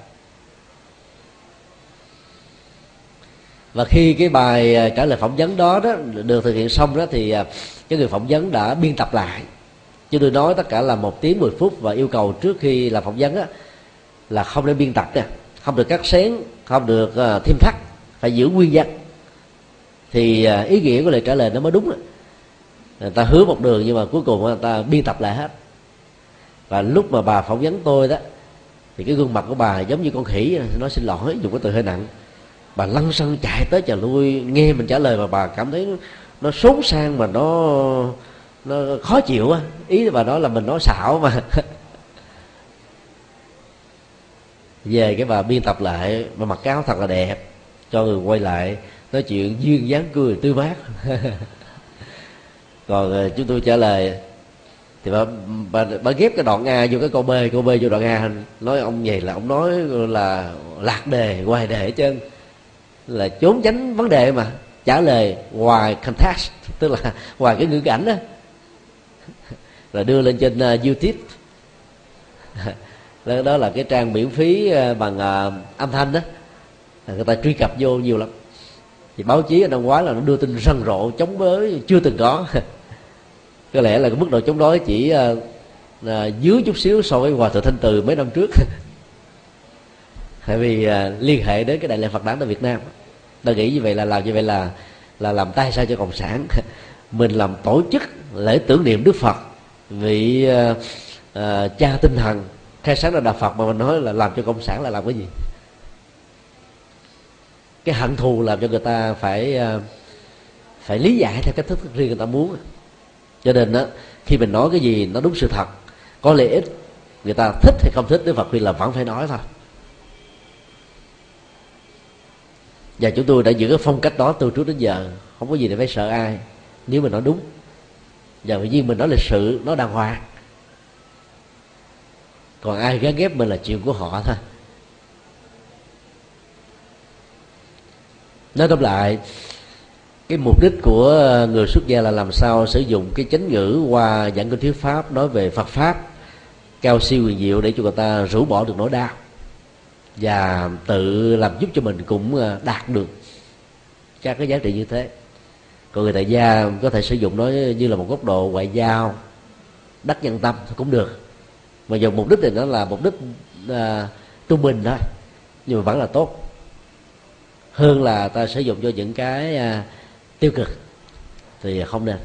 Và khi cái bài à, trả lời phỏng vấn đó đó được thực hiện xong đó thì à, cái người phỏng vấn đã biên tập lại. Chứ tôi nói tất cả là một tiếng 10 phút và yêu cầu trước khi làm phỏng vấn á, là không nên biên tập nha. Không được cắt xén không được uh, thêm thắt phải giữ nguyên văn. Thì uh, ý nghĩa của lời trả lời nó mới đúng người ta hứa một đường nhưng mà cuối cùng người ta biên tập lại hết. Và lúc mà bà phỏng vấn tôi đó thì cái gương mặt của bà giống như con khỉ nó xin lỗi dùng cái từ hơi nặng. Bà lăn xăng chạy tới chờ lui nghe mình trả lời mà bà cảm thấy nó xốn sang mà nó nó khó chịu á. Ý bà nói là mình nói xạo mà. về cái bà biên tập lại mà mặc áo thật là đẹp cho người quay lại nói chuyện duyên dáng cười tươi mát. Còn ờ, chúng tôi trả lời thì bà, bà, bà ghép cái đoạn a vô cái câu b câu b vô đoạn a nói ông vậy là ông nói là lạc đề hoài đề hết trơn. Là trốn tránh vấn đề mà trả lời hoài context tức là hoài cái ngữ cảnh đó. Là đưa lên trên uh, youtube đó, đó là cái trang miễn phí ờ, bằng uh, âm thanh đó. Người ta truy cập vô nhiều lắm. Thì báo chí ở năm ngoái là nó đưa tin rần rộ chống với chưa từng có. Có lẽ là cái mức độ chống đối chỉ uh, uh, dưới chút xíu so với hòa thượng thanh từ mấy năm trước. Tại vì à, liên hệ đến cái đại lễ phật đản ở việt nam. Ta nghĩ như vậy là làm như vậy là là làm tay sai cho cộng sản. Mình làm tổ chức lễ tưởng niệm đức phật vị uh, uh, cha tinh thần khai sáng ra đạo phật mà mình nói là làm cho cộng sản là làm cái gì? Cái hận thù làm cho người ta phải ờ, phải lý giải theo cách thức riêng người ta muốn. Cho nên đó khi mình nói cái gì nó đúng sự thật, có lợi ích, người ta thích hay không thích, đức phật khuyên là vẫn phải nói thôi. Và chúng tôi đã giữ cái phong cách đó từ trước đến giờ, không có gì để phải sợ ai, nếu mình nói đúng. Và vì nhiên mình nói lịch sự nó đàng hoàng còn ai gán ghép mình là chuyện của họ thôi. Nói tóm lại, cái mục đích của người xuất gia là làm sao sử dụng cái chánh ngữ qua giảng kinh thuyết pháp, nói về phật pháp, cao siêu quyền diệu để cho người ta rũ bỏ được nỗi đau. Và tự làm giúp cho mình cũng à, đạt được các cái giá trị như thế. Còn người tại gia có thể sử dụng nó như là một góc độ ngoại giao, đắc nhân tâm cũng được mà dùng mục đích thì nó là mục đích à, trung bình thôi nhưng mà vẫn là tốt. Hơn là ta sử dụng cho những cái à, tiêu cực thì không nên.